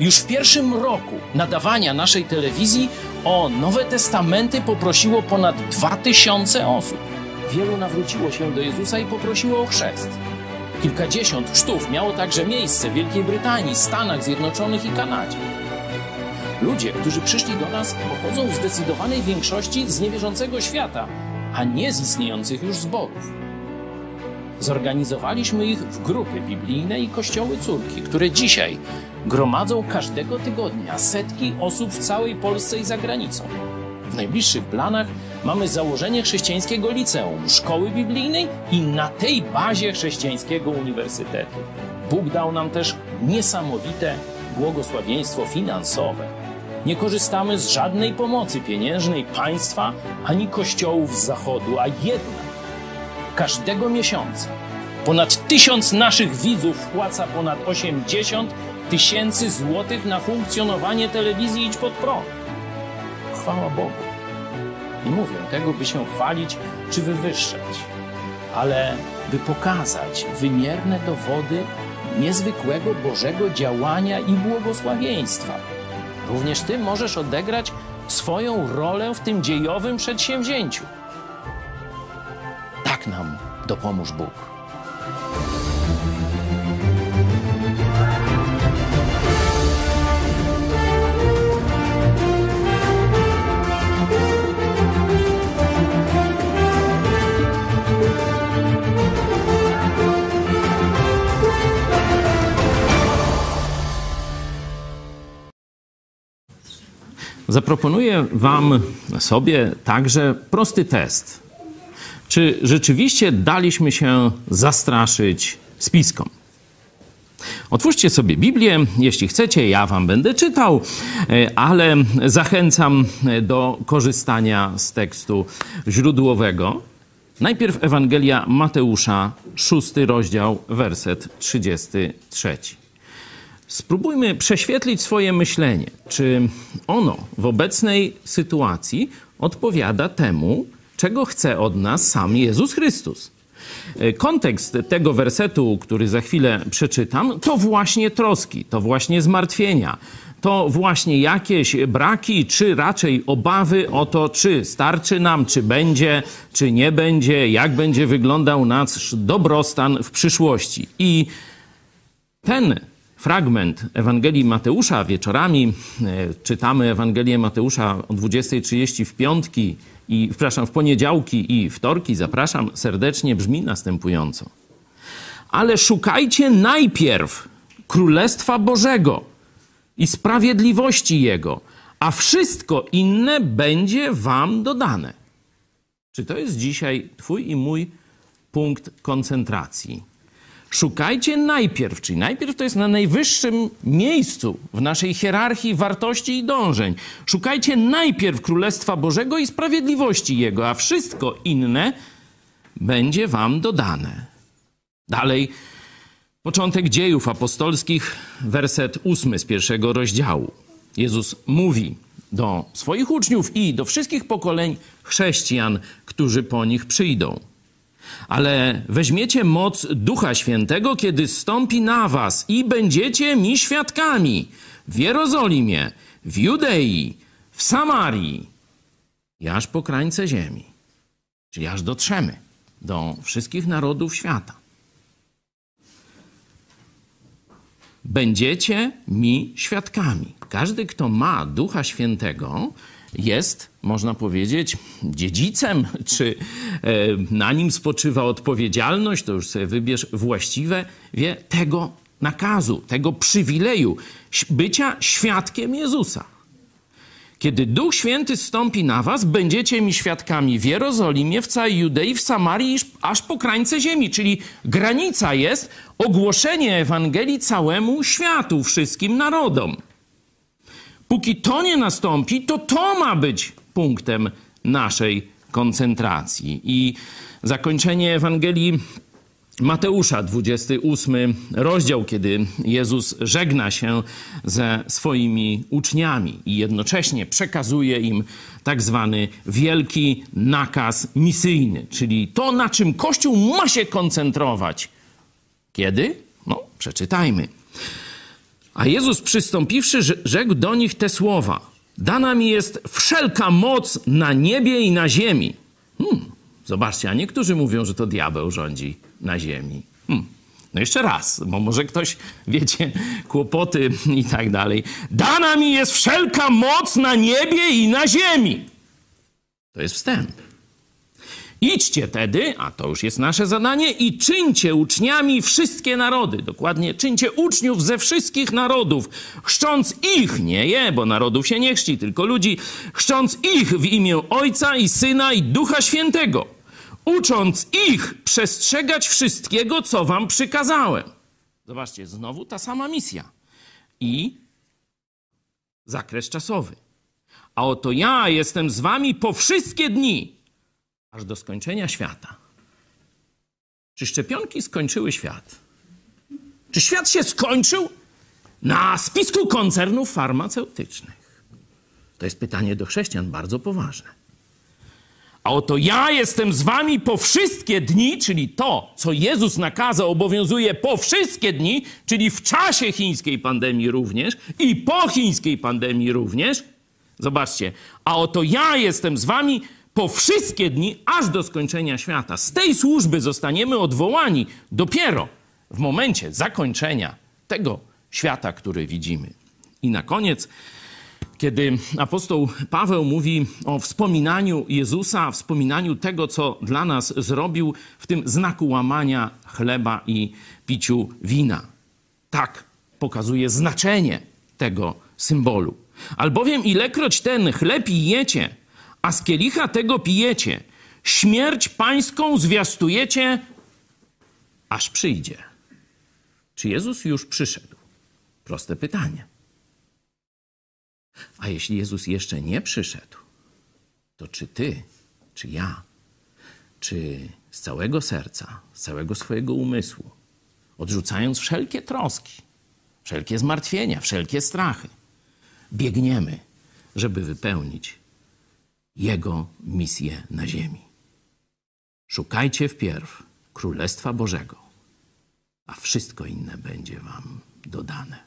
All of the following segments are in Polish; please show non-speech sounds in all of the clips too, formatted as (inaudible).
Już w pierwszym roku nadawania naszej telewizji o Nowe Testamenty poprosiło ponad 2000 osób. Wielu nawróciło się do Jezusa i poprosiło o chrzest. Kilkadziesiąt chrztów miało także miejsce w Wielkiej Brytanii, Stanach Zjednoczonych i Kanadzie. Ludzie, którzy przyszli do nas, pochodzą w zdecydowanej większości z niewierzącego świata, a nie z istniejących już zborów. Zorganizowaliśmy ich w grupy biblijne i kościoły córki, które dzisiaj gromadzą każdego tygodnia setki osób w całej Polsce i za granicą. W najbliższych planach mamy założenie chrześcijańskiego liceum, szkoły biblijnej i na tej bazie chrześcijańskiego uniwersytetu. Bóg dał nam też niesamowite błogosławieństwo finansowe. Nie korzystamy z żadnej pomocy pieniężnej państwa ani kościołów z zachodu, a jednak każdego miesiąca ponad tysiąc naszych widzów wpłaca ponad 80 tysięcy złotych na funkcjonowanie telewizji Idź Pod Prąd. Chwała Bogu. Nie mówię tego, by się chwalić czy wywyższać, ale by pokazać wymierne dowody niezwykłego Bożego działania i błogosławieństwa. Również Ty możesz odegrać swoją rolę w tym dziejowym przedsięwzięciu. Tak nam dopomóż Bóg. Zaproponuję Wam sobie także prosty test. Czy rzeczywiście daliśmy się zastraszyć spiskom? Otwórzcie sobie Biblię, jeśli chcecie, ja Wam będę czytał, ale zachęcam do korzystania z tekstu źródłowego. Najpierw Ewangelia Mateusza, szósty rozdział, werset 33. Spróbujmy prześwietlić swoje myślenie, czy ono w obecnej sytuacji odpowiada temu, czego chce od nas sam Jezus Chrystus. Kontekst tego wersetu, który za chwilę przeczytam, to właśnie troski, to właśnie zmartwienia, to właśnie jakieś braki, czy raczej obawy o to, czy starczy nam, czy będzie, czy nie będzie, jak będzie wyglądał nasz dobrostan w przyszłości. I ten fragment Ewangelii Mateusza wieczorami. E, czytamy Ewangelię Mateusza o 20.30 w piątki i, przepraszam, w poniedziałki i wtorki. Zapraszam serdecznie, brzmi następująco. Ale szukajcie najpierw Królestwa Bożego i sprawiedliwości Jego, a wszystko inne będzie wam dodane. Czy to jest dzisiaj Twój i mój punkt koncentracji? Szukajcie najpierw, czyli najpierw to jest na najwyższym miejscu w naszej hierarchii wartości i dążeń. Szukajcie najpierw Królestwa Bożego i sprawiedliwości Jego, a wszystko inne będzie Wam dodane. Dalej, początek dziejów apostolskich, werset ósmy z pierwszego rozdziału. Jezus mówi do swoich uczniów i do wszystkich pokoleń chrześcijan, którzy po nich przyjdą ale weźmiecie moc Ducha Świętego, kiedy stąpi na was i będziecie mi świadkami w Jerozolimie, w Judei, w Samarii i aż po krańce ziemi. Czyli aż dotrzemy do wszystkich narodów świata. Będziecie mi świadkami. Każdy, kto ma Ducha Świętego, jest, można powiedzieć, dziedzicem, czy e, na nim spoczywa odpowiedzialność, to już sobie wybierz właściwe, wie, tego nakazu, tego przywileju bycia świadkiem Jezusa. Kiedy Duch Święty stąpi na was, będziecie mi świadkami w Jerozolimie, w całej Judei, w Samarii, aż po krańce ziemi. Czyli granica jest ogłoszenie Ewangelii całemu światu, wszystkim narodom. Póki to nie nastąpi, to to ma być punktem naszej koncentracji. I zakończenie Ewangelii Mateusza, 28 rozdział, kiedy Jezus żegna się ze swoimi uczniami i jednocześnie przekazuje im tak zwany wielki nakaz misyjny, czyli to, na czym Kościół ma się koncentrować. Kiedy? No, przeczytajmy. A Jezus przystąpiwszy, rzekł do nich te słowa: Dana mi jest wszelka moc na niebie i na ziemi. Hmm, zobaczcie, a niektórzy mówią, że to diabeł rządzi na ziemi. Hmm. No jeszcze raz, bo może ktoś, (laughs) wiecie, kłopoty i tak dalej. Dana mi jest wszelka moc na niebie i na ziemi. To jest wstęp. Idźcie tedy, a to już jest nasze zadanie, i czyńcie uczniami wszystkie narody. Dokładnie, czyńcie uczniów ze wszystkich narodów, chrzcząc ich, nie je, bo narodów się nie chrzci, tylko ludzi, chrzcząc ich w imię Ojca i Syna i Ducha Świętego, ucząc ich przestrzegać wszystkiego, co wam przykazałem. Zobaczcie, znowu ta sama misja i zakres czasowy. A oto ja jestem z wami po wszystkie dni aż do skończenia świata. Czy szczepionki skończyły świat? Czy świat się skończył na spisku koncernów farmaceutycznych? To jest pytanie do chrześcijan bardzo poważne. A oto ja jestem z wami po wszystkie dni, czyli to, co Jezus nakazał, obowiązuje po wszystkie dni, czyli w czasie chińskiej pandemii również i po chińskiej pandemii również. Zobaczcie, a oto ja jestem z wami po wszystkie dni, aż do skończenia świata. Z tej służby zostaniemy odwołani dopiero w momencie zakończenia tego świata, który widzimy. I na koniec, kiedy apostoł Paweł mówi o wspominaniu Jezusa, wspominaniu tego, co dla nas zrobił, w tym znaku łamania chleba i piciu wina. Tak pokazuje znaczenie tego symbolu. Albowiem ilekroć ten chleb jecie, a z kielicha tego pijecie. Śmierć pańską zwiastujecie, aż przyjdzie. Czy Jezus już przyszedł? Proste pytanie. A jeśli Jezus jeszcze nie przyszedł, to czy ty, czy ja, czy z całego serca, z całego swojego umysłu, odrzucając wszelkie troski, wszelkie zmartwienia, wszelkie strachy, biegniemy, żeby wypełnić jego misję na ziemi. Szukajcie wpierw Królestwa Bożego, a wszystko inne będzie Wam dodane.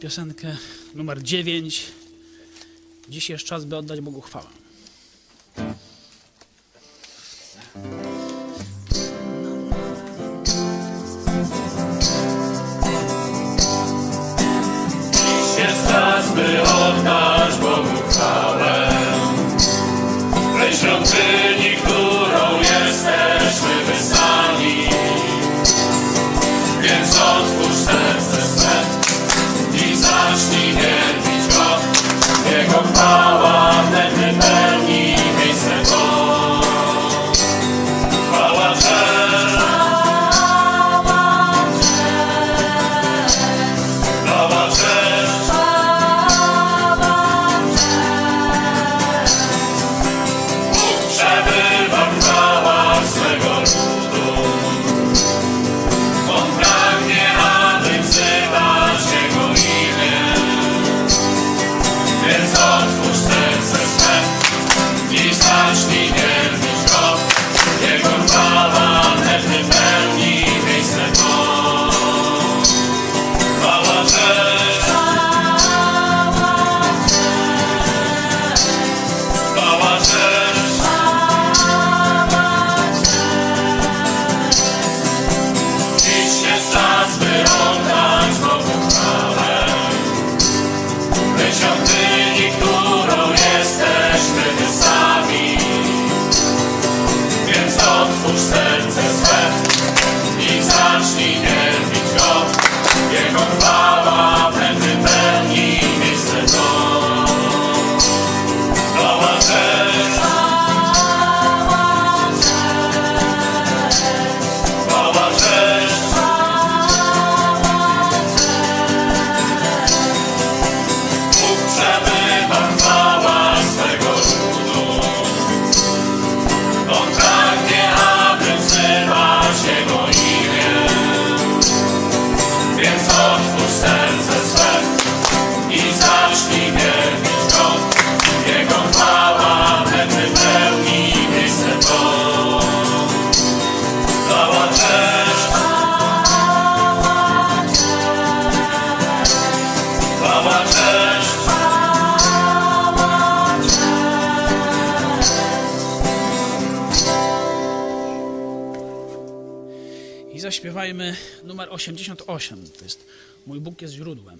piosenkę numer 9. Dziś jest czas, by oddać Bogu chwałę. Dziś jest czas, by oddać Bogu chwałę. Tej świątyni, którą jesteśmy wysłani. Więc otwórz serce trust in. 8. To jest, mój Bóg jest źródłem.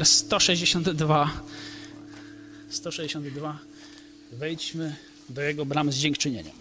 numer 162. 162. Wejdźmy do jego bram z dziękczynieniem.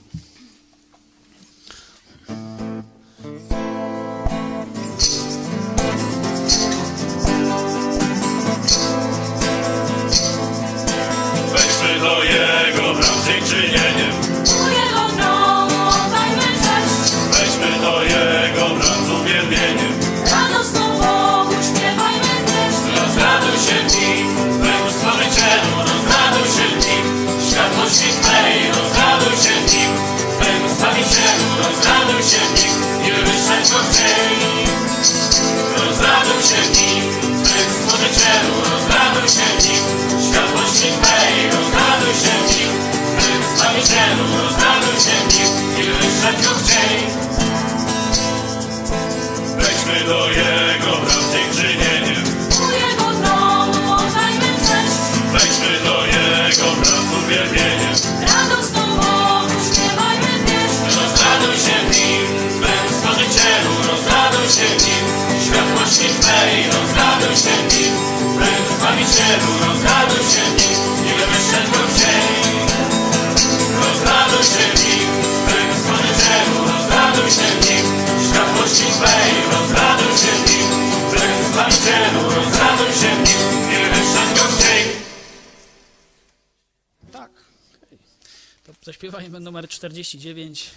Zaśpiewajmy numer 49.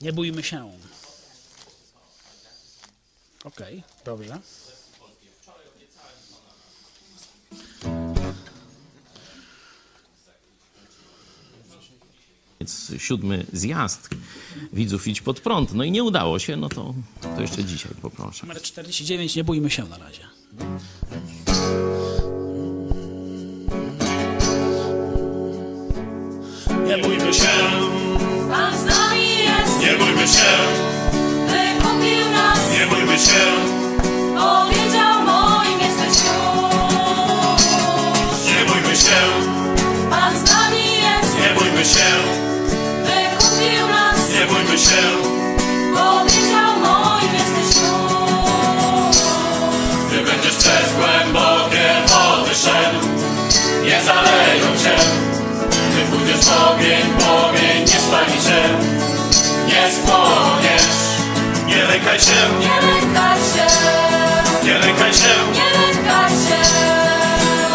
Nie bójmy się. Okej, dobrze. Więc siódmy zjazd widzów idź pod prąd. No i nie udało się, no to, to jeszcze dzisiaj poproszę. Numer 49. Nie bójmy się na razie. Nie bójmy się, Pan z nami jest. nie bójmy się, Wykupił nas. nie bójmy się. Powiedział moim jesteś już. Nie bójmy się, Pan z nami jest. nie bójmy się, Wykupił nas. nie bójmy się. Ogień, płomień nie spali cię. Nie spłoniesz, nie lękaj się, Nie lękaj się. nie lękaj się. Nie lękaj się.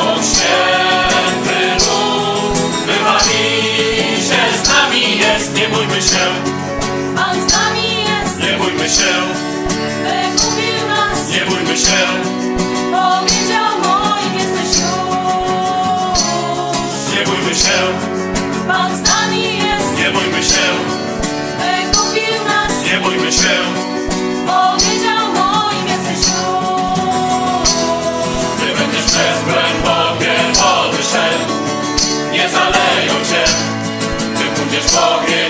On święty lud, wybawiciel z nami jest. Nie bójmy się, Pan z nami jest. nie bójmy się, Wykupił nas. nie bójmy się. Powiedział moim jesteś już. Nie bójmy się, Pan z nami jest. nie bójmy się, Wykupił nas. nie bójmy się. Powiedział moim jesteś już. Gdy będziesz przez głębokie wody szedł, nie zaleją cię. Gdy pójdziesz w ogień,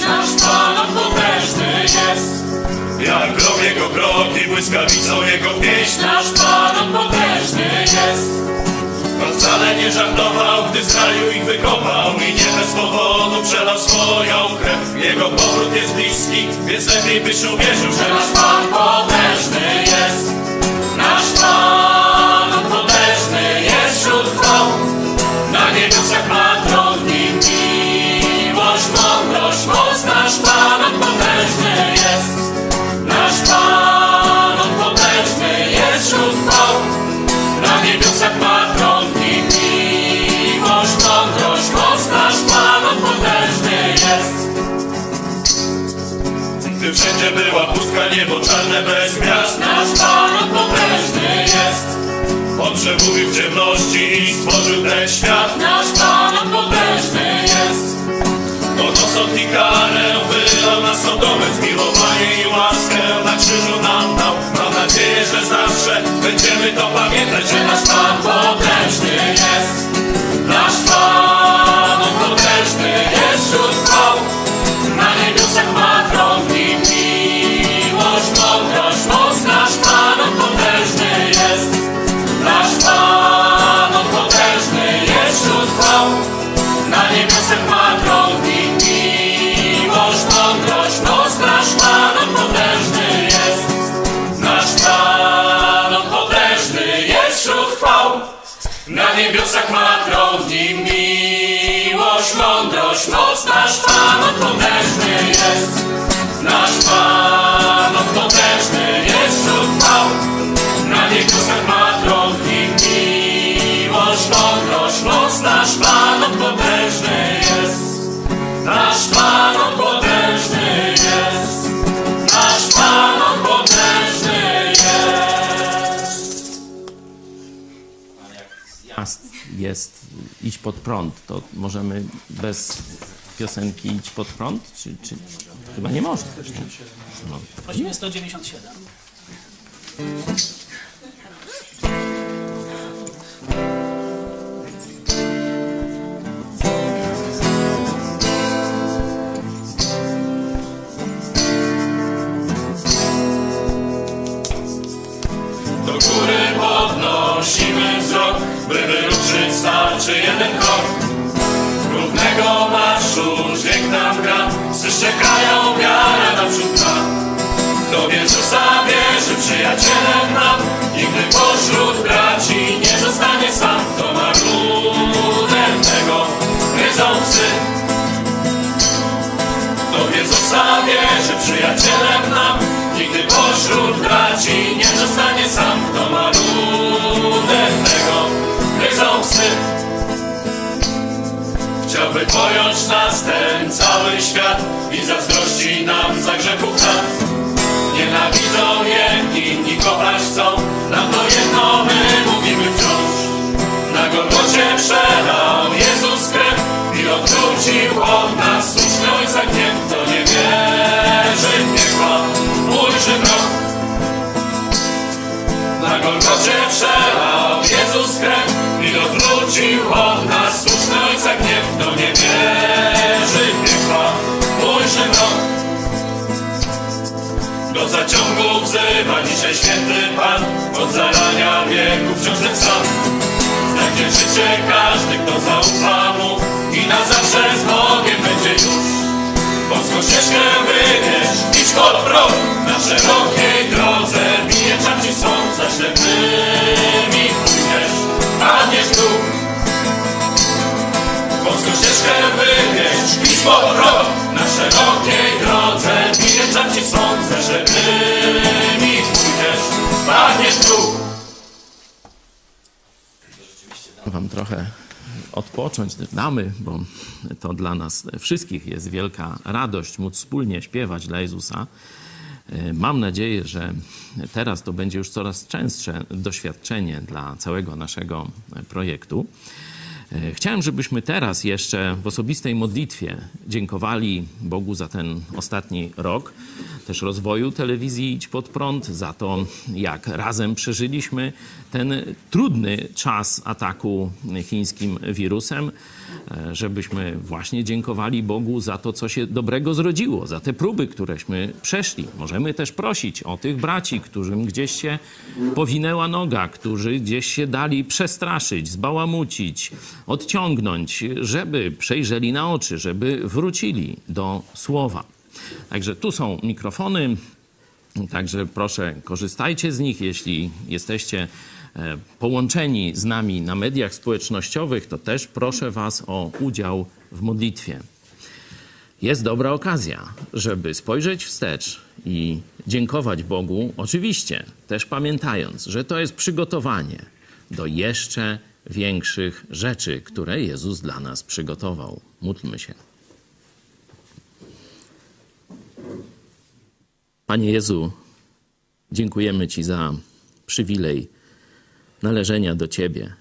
Nasz Pan potężny jest. Jak grom Jego kroki, błyskawicą Jego pieśń. Nasz Pan potężny jest. Pan wcale nie żartował, gdy z kraju ich wykopał i nie bez powodu przelał swoją krew. Jego powrót jest bliski, więc lepiej byś uwierzył, że nasz Pan potężny jest. Nasz Pan Wszędzie była pustka, niebo czarne bez gwiazd. Nasz Pan potężny jest. On przemówił w ciemności i stworzył ten świat. Nasz Pan potężny jest. On osąd i karę wylał na Sodomę Zmiłowanie i łaskę na krzyżu nam dał. Mam nadzieję, że zawsze będziemy to pamiętać Że nasz Pan potężny Niebiosach ma miłość, mądrość, moc. Nasz Pan on potężny jest. Nasz Pan jest Idź pod prąd, to możemy bez piosenki Idź pod prąd? Czy, czy... Chyba nie można. Nie? No. Właściwie 197. Do góry podnosimy wzrok, by wyruszyć starczy jeden krok. Równego marszu dźwięk nam gra, psy szczekają, wiara naprzód. Kto w Jezusa wierzy, przyjacielem nam, nigdy pośród braci nie zostanie sam. Kto ma rudnego, gryzą psy. Kto w Jezusa wierzy, przyjacielem nam, nigdy pośród braci nie zostanie sam. Chciałby pojąć nas ten cały świat i zazdrości nam za grzechów lat. Nienawidzą je, inni kochać chcą, nam to jedno my mówimy wciąż. Na Golgocie przelał Jezus krew i odwrócił od nas słuszny Ojca gniew. Kto nie wierzy w piekła, Na Golgocie przelał Jezus krew i odwrócił od nas słuszny Ojca gniew. Kto nie wierzy w piekła, ujrzy mrok. Do zaciągu wzywa dzisiaj święty Pan, od zarania wieków wciąż ten sam. Znajdzie życie każdy, kto zaufa mu i na zawsze z Bogiem będzie już. Boską ścieżkę wybierz, idź pod prąd, na szerokiej drodze za ślepymi pójdziesz, padniesz w dół. Boską ścieżkę wybierz, idź pod prąd, na szerokiej drodze czam ci sąd, za ślepymi pójdziesz, padniesz dół. Wam trochę odpocząć damy, bo to dla nas wszystkich jest wielka radość móc wspólnie śpiewać dla Jezusa. E, Mam nadzieję, że teraz to będzie już coraz częstsze doświadczenie dla całego naszego projektu. E, Chciałem, żebyśmy teraz jeszcze w osobistej modlitwie dziękowali Bogu za ten ostatni rok, też rozwoju telewizji Idź Pod Prąd, za to, jak razem przeżyliśmy ten trudny czas ataku chińskim wirusem, żebyśmy właśnie dziękowali Bogu za to, co się dobrego zrodziło, za te próby, któreśmy przeszli. Możemy też prosić o tych braci, którym gdzieś się powinęła noga, którzy gdzieś się dali przestraszyć, zbałamucić, odciągnąć, żeby przejrzeli na oczy, żeby wrócili do słowa. Także tu są mikrofony, Także proszę, korzystajcie z nich. Jeśli jesteście e, połączeni z nami na mediach społecznościowych, to też proszę Was o udział w modlitwie. Jest dobra okazja, żeby spojrzeć wstecz i dziękować Bogu, oczywiście też pamiętając, że to jest przygotowanie do jeszcze większych rzeczy, które Jezus dla nas przygotował. Módlmy się. Panie Jezu, dziękujemy Ci za przywilej należenia do Ciebie.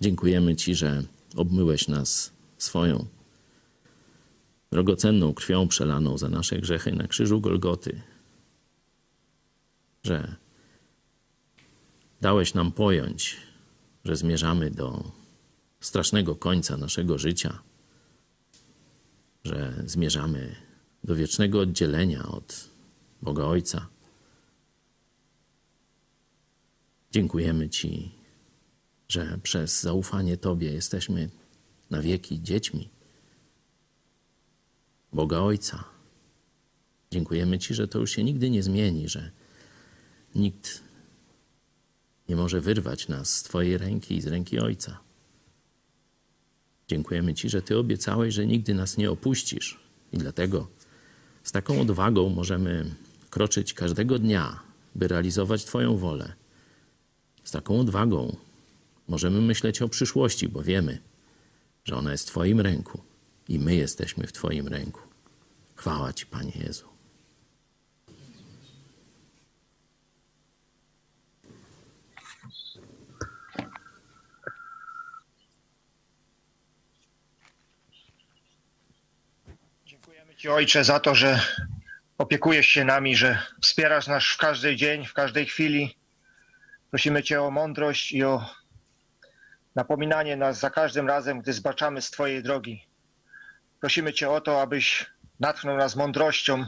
Dziękujemy Ci, że obmyłeś nas swoją drogocenną krwią przelaną za nasze grzechy na krzyżu Golgoty, że dałeś nam pojąć, że zmierzamy do strasznego końca naszego życia, że zmierzamy do wiecznego oddzielenia od Boga Ojca. Dziękujemy Ci, że przez zaufanie Tobie jesteśmy na wieki dziećmi Boga Ojca. Dziękujemy Ci, że to już się nigdy nie zmieni, że nikt nie może wyrwać nas z Twojej ręki i z ręki Ojca. Dziękujemy Ci, że Ty obiecałeś, że nigdy nas nie opuścisz i dlatego z taką odwagą możemy kroczyć każdego dnia, by realizować Twoją wolę. Z taką odwagą możemy myśleć o przyszłości, bo wiemy, że ona jest w Twoim ręku i my jesteśmy w Twoim ręku. Chwała Ci, Panie Jezu. Dziękujemy Ci, Ojcze, za to, że opiekujesz się nami, że wspierasz nas w każdy dzień, w każdej chwili Prosimy Cię o mądrość i o napominanie nas za każdym razem, gdy zbaczamy z Twojej drogi. Prosimy Cię o to, abyś natchnął nas mądrością,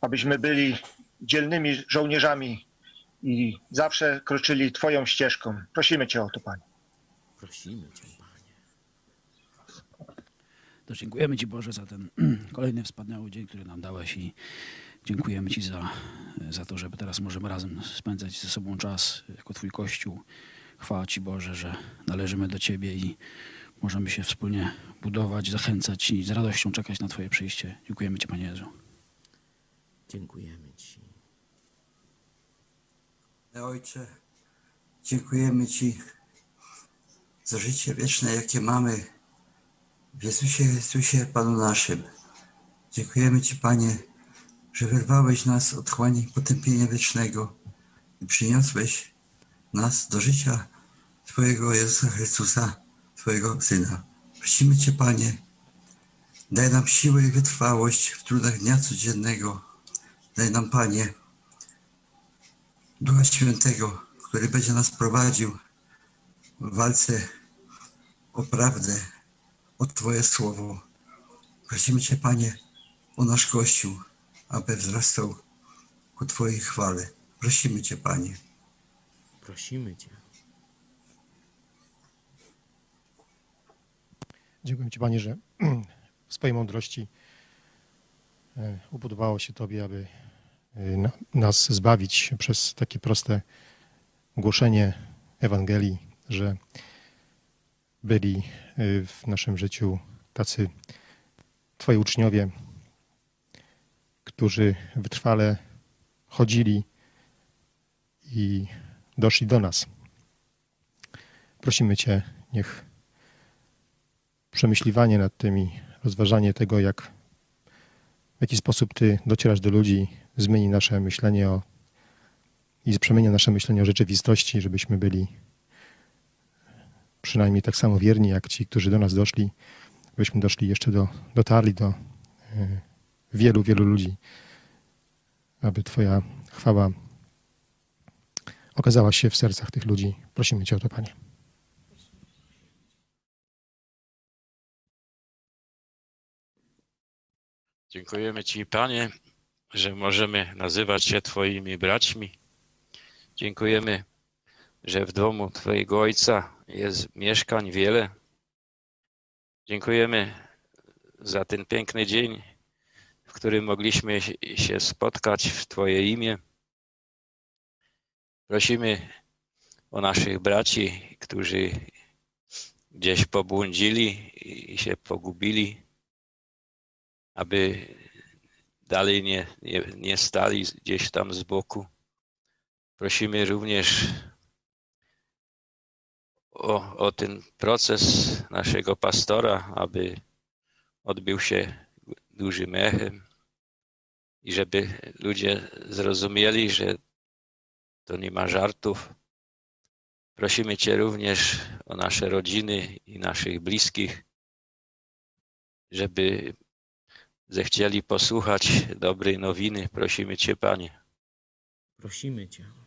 abyśmy byli dzielnymi żołnierzami i zawsze kroczyli Twoją ścieżką. Prosimy Cię o to, Panie. Prosimy Cię, Panie. To dziękujemy Ci Boże za ten (clears throat) kolejny wspaniały dzień, który nam dałeś i dziękujemy Ci za, za to, że teraz możemy razem spędzać ze sobą czas jako Twój Kościół. Chwała Ci Boże, że należymy do Ciebie i możemy się wspólnie budować, zachęcać i z radością czekać na Twoje przyjście. Dziękujemy Ci Panie Jezu. Dziękujemy Ci. Ojcze, dziękujemy Ci za życie wieczne, jakie mamy w Jezusie Chrystusie, Panu naszym. Dziękujemy Ci, Panie, że wyrwałeś nas od chłani potępienia wiecznego i przyniosłeś nas do życia Twojego Jezusa Chrystusa, Twojego Syna. Prosimy Cię, Panie, daj nam siłę i wytrwałość w trudach dnia codziennego. Daj nam, Panie, Ducha Świętego, który będzie nas prowadził w walce o prawdę, o Twoje Słowo. Prosimy Cię, Panie, o nasz Kościół, aby wzrastał ku Twojej chwale. Prosimy Cię, Panie. Prosimy Cię. Dziękuję Ci, Panie, że w swojej mądrości e, upodobało się Tobie, aby e, na- nas zbawić przez takie proste głoszenie Ewangelii, że byli e, w naszym życiu tacy Twoi uczniowie, którzy wytrwale chodzili i doszli do nas. Prosimy Cię, niech przemyśliwanie nad tymi, rozważanie tego, jak w jaki sposób Ty docierasz do ludzi, zmieni nasze myślenie o, i przemienia nasze myślenie o rzeczywistości, żebyśmy byli przynajmniej tak samo wierni, jak ci, którzy do nas doszli, byśmy doszli jeszcze do, dotarli do e, wielu, wielu ludzi, aby Twoja chwała okazała się w sercach tych ludzi. Prosimy Cię o to, Panie. Dziękujemy Ci, Panie, że możemy nazywać się Twoimi braćmi. Dziękujemy, że w domu Twojego Ojca jest mieszkań wiele. Dziękujemy za ten piękny dzień, którym mogliśmy się spotkać w Twoje imię. Prosimy o naszych braci, którzy gdzieś pobłądzili i się pogubili aby dalej nie, nie, nie stali gdzieś tam z boku. Prosimy również o, o ten proces naszego pastora, aby odbył się dużym echem i żeby ludzie zrozumieli, że to nie ma żartów. Prosimy Cię również o nasze rodziny i naszych bliskich, żeby zechcieli posłuchać dobrej nowiny. Prosimy Cię, Panie. Prosimy Cię.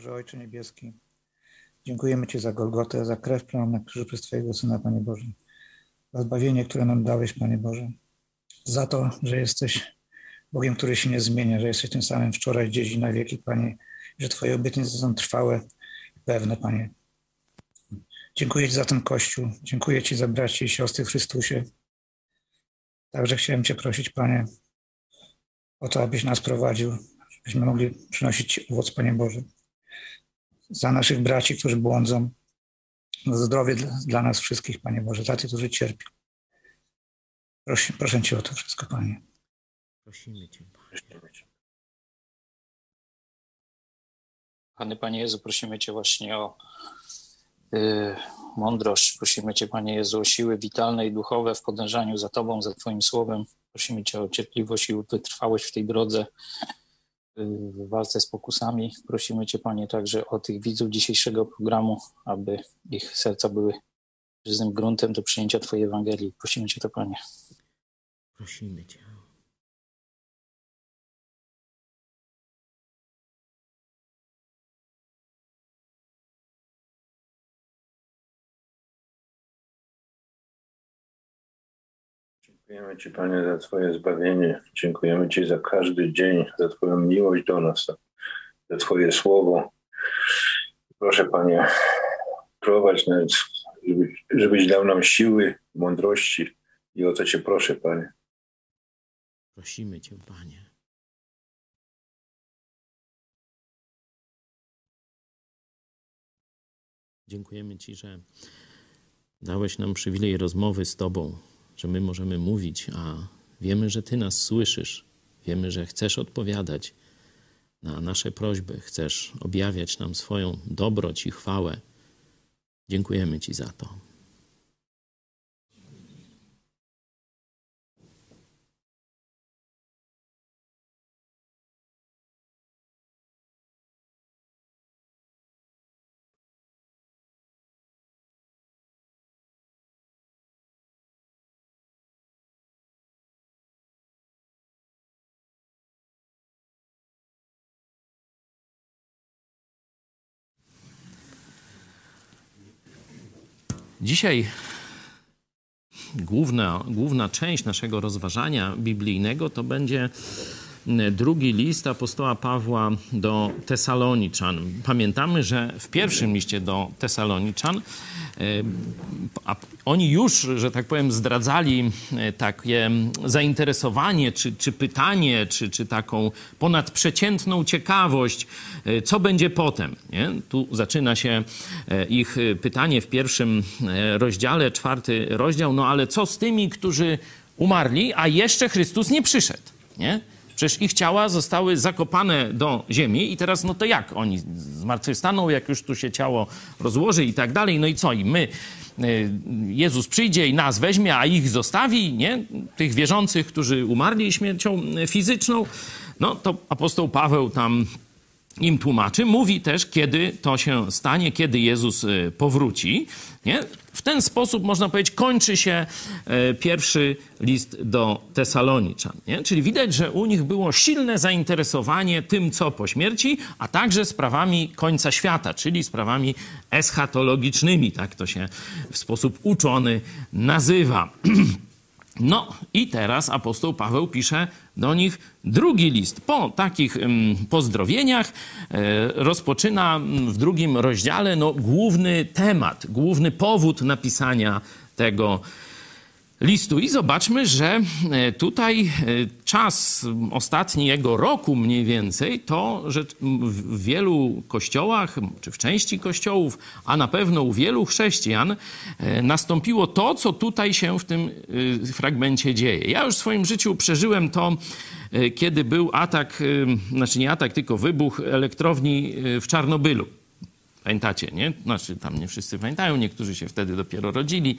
Boże Ojcze Niebieski, dziękujemy Ci za Golgotę, za krew prolaną krzyżu przez Twojego Syna, Panie Boże, za zbawienie, które nam dałeś, Panie Boże, za to, że jesteś Bogiem, który się nie zmienia, że jesteś tym samym wczoraj, dziś i na wieki, Panie, że Twoje obietnice są trwałe i pewne, Panie. Dziękuję Ci za ten Kościół, dziękuję Ci za braci i siostry w Chrystusie. Także chciałem Cię prosić, Panie, o to, abyś nas prowadził, żebyśmy mogli przynosić owoc, Panie Boże za naszych braci, którzy błądzą, za zdrowie dla, dla nas wszystkich, Panie Boże, za tych, którzy cierpią. Prosi, proszę Cię o to wszystko, Panie. Prosimy Cię, Panie. Kochany Panie Jezu, prosimy Cię właśnie o y, mądrość. Prosimy Cię, Panie Jezu, o siły witalne i duchowe w podążaniu za Tobą, za Twoim słowem. Prosimy Cię o cierpliwość i wytrwałość w tej drodze, w walce z pokusami. Prosimy Cię, Panie, także o tych widzów dzisiejszego programu, aby ich serca były żyznym gruntem do przyjęcia Twojej Ewangelii. Prosimy Cię to, Panie. Prosimy Cię. Dziękujemy Ci, Panie, za Twoje zbawienie. Dziękujemy Ci za każdy dzień, za Twoją miłość do nas, za Twoje słowo. Proszę, Panie, prowadź nas, żebyś, żebyś dał nam siły, mądrości i o to Cię proszę, Panie. Prosimy Cię, Panie. Dziękujemy Ci, że dałeś nam przywilej rozmowy z Tobą, że my możemy mówić, a wiemy, że Ty nas słyszysz. Wiemy, że chcesz odpowiadać na nasze prośby, chcesz objawiać nam swoją dobroć i chwałę. Dziękujemy Ci za to. Dzisiaj główna, główna część naszego rozważania biblijnego to będzie drugi list apostoła Pawła do Tesaloniczan. Pamiętamy, że w pierwszym liście do Tesaloniczan e, oni już, że tak powiem, zdradzali e, takie zainteresowanie, czy, czy pytanie, czy, czy taką ponadprzeciętną ciekawość, e, co będzie potem. Nie? Tu zaczyna się ich pytanie w pierwszym rozdziale, czwarty rozdział, no ale co z tymi, którzy umarli, a jeszcze Chrystus nie przyszedł? Nie? Przecież ich ciała zostały zakopane do ziemi i teraz no to jak oni zmartwychwstaną, jak już tu się ciało rozłoży i tak dalej. No i co? I my, Jezus przyjdzie i nas weźmie, a ich zostawi, nie? Tych wierzących, którzy umarli śmiercią fizyczną. No to apostoł Paweł tam im tłumaczy, mówi też, kiedy to się stanie, kiedy Jezus powróci. Nie? W ten sposób, można powiedzieć, kończy się pierwszy list do Tesaloniczan. Nie? Czyli widać, że u nich było silne zainteresowanie tym, co po śmierci, a także sprawami końca świata, czyli sprawami eschatologicznymi, tak to się w sposób uczony nazywa. (clears throat) No i teraz apostoł Paweł pisze do nich drugi list. Po takich um, pozdrowieniach e, rozpoczyna w drugim rozdziale no, główny temat, główny powód napisania tego listu. I zobaczmy, że tutaj czas ostatniego roku mniej więcej to, że w wielu kościołach, czy w części kościołów, a na pewno u wielu chrześcijan nastąpiło to, co tutaj się w tym fragmencie dzieje. Ja już w swoim życiu przeżyłem to, kiedy był atak, znaczy nie atak, tylko wybuch elektrowni w Czarnobylu. Pamiętacie, nie? Znaczy, tam nie wszyscy pamiętają, niektórzy się wtedy dopiero rodzili,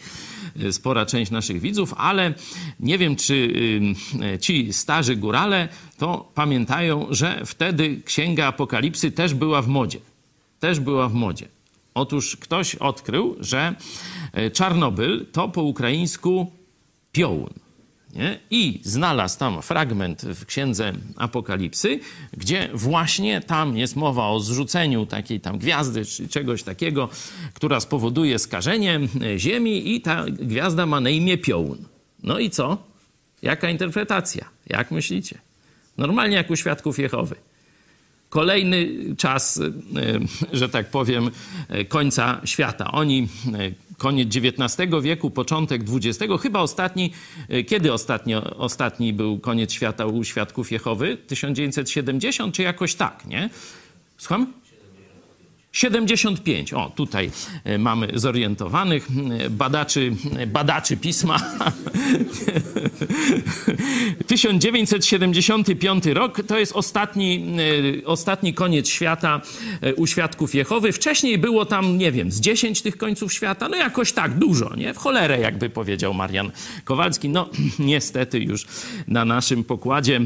spora część naszych widzów, ale nie wiem, czy ci starzy górale to pamiętają, że wtedy Księga Apokalipsy też była w modzie. Też była w modzie. Otóż ktoś odkrył, że Czarnobyl to po ukraińsku piołun. Nie? I znalazł tam fragment w księdze Apokalipsy, gdzie właśnie tam jest mowa o zrzuceniu takiej tam gwiazdy czy czegoś takiego, która spowoduje skażenie ziemi i ta gwiazda ma na imię Piołun. No i co? Jaka interpretacja? Jak myślicie? Normalnie jak u świadków Jehowy. Kolejny czas, że tak powiem, końca świata. Oni koniec XIX wieku, początek XX, chyba ostatni, kiedy ostatnio, ostatni był koniec świata u świadków Jehowy? 1970 czy jakoś tak, nie? Słucham? 75. O, tutaj e, mamy zorientowanych e, badaczy, e, badaczy pisma. (laughs) 1975 rok to jest ostatni, ostatni koniec świata u świadków Jehowy. Wcześniej było tam, nie wiem, z 10 tych końców świata, no jakoś tak dużo, nie? W cholerę, jakby powiedział Marian Kowalski. No, (clears throat) niestety już na naszym pokładzie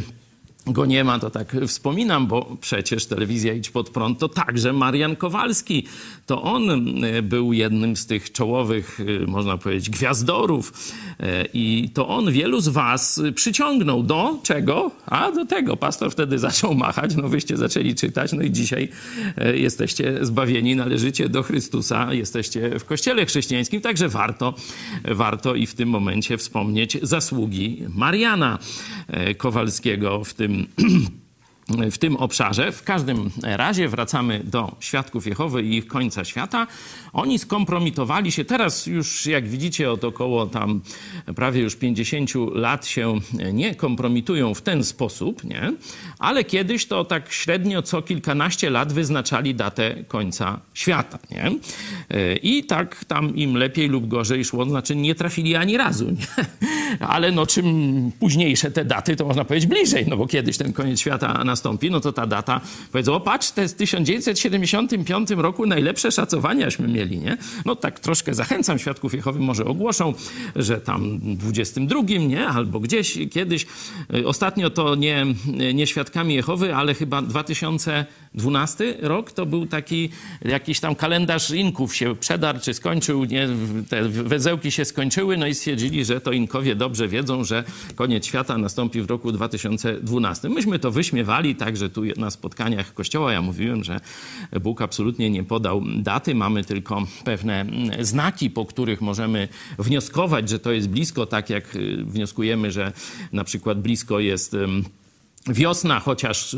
go nie ma, to tak wspominam, bo przecież telewizja Idź Pod Prąd to także Marian Kowalski. To on e, był jednym z tych czołowych, e, można powiedzieć, gwiazdorów e, i to on wielu z was przyciągnął do czego? A do tego. Pastor wtedy zaczął machać, no wyście zaczęli czytać, no i dzisiaj jesteście zbawieni, należycie do Chrystusa, jesteście w kościele chrześcijańskim, także warto, warto i w tym momencie wspomnieć zasługi Mariana Kowalskiego w tym (clears throat) w tym obszarze. W każdym razie wracamy do świadków Jehowy i ich końca świata. Oni skompromitowali się, teraz już jak widzicie od około tam prawie już 50 lat się nie kompromitują w ten sposób, nie? ale kiedyś to tak średnio co kilkanaście lat wyznaczali datę końca świata. Nie? I tak tam im lepiej lub gorzej szło, znaczy nie trafili ani razu. Nie? (laughs) Ale no czym późniejsze te daty, to można powiedzieć bliżej, no bo kiedyś ten koniec świata nastąpi, no to ta data, powiedzą, o patrz, jest w 1975 roku najlepsze szacowanjaśmy mieli, nie? No tak troszkę zachęcam świadków Jehowy, może ogłoszą, że tam 22, nie? Albo gdzieś, kiedyś. Ostatnio to nie, nie świadkami Jehowy, ale chyba 2012 rok to był taki jakiś tam kalendarz inków się przedarł, czy skończył, nie? Te wezełki się skończyły, no i stwierdzili, że to inkowie dobrze wiedzą, że koniec świata nastąpi w roku 2012. Myśmy to wyśmiewali także tu na spotkaniach kościoła. Ja mówiłem, że Bóg absolutnie nie podał daty, mamy tylko pewne znaki, po których możemy wnioskować, że to jest blisko, tak jak y, wnioskujemy, że na przykład blisko jest wiosna, chociaż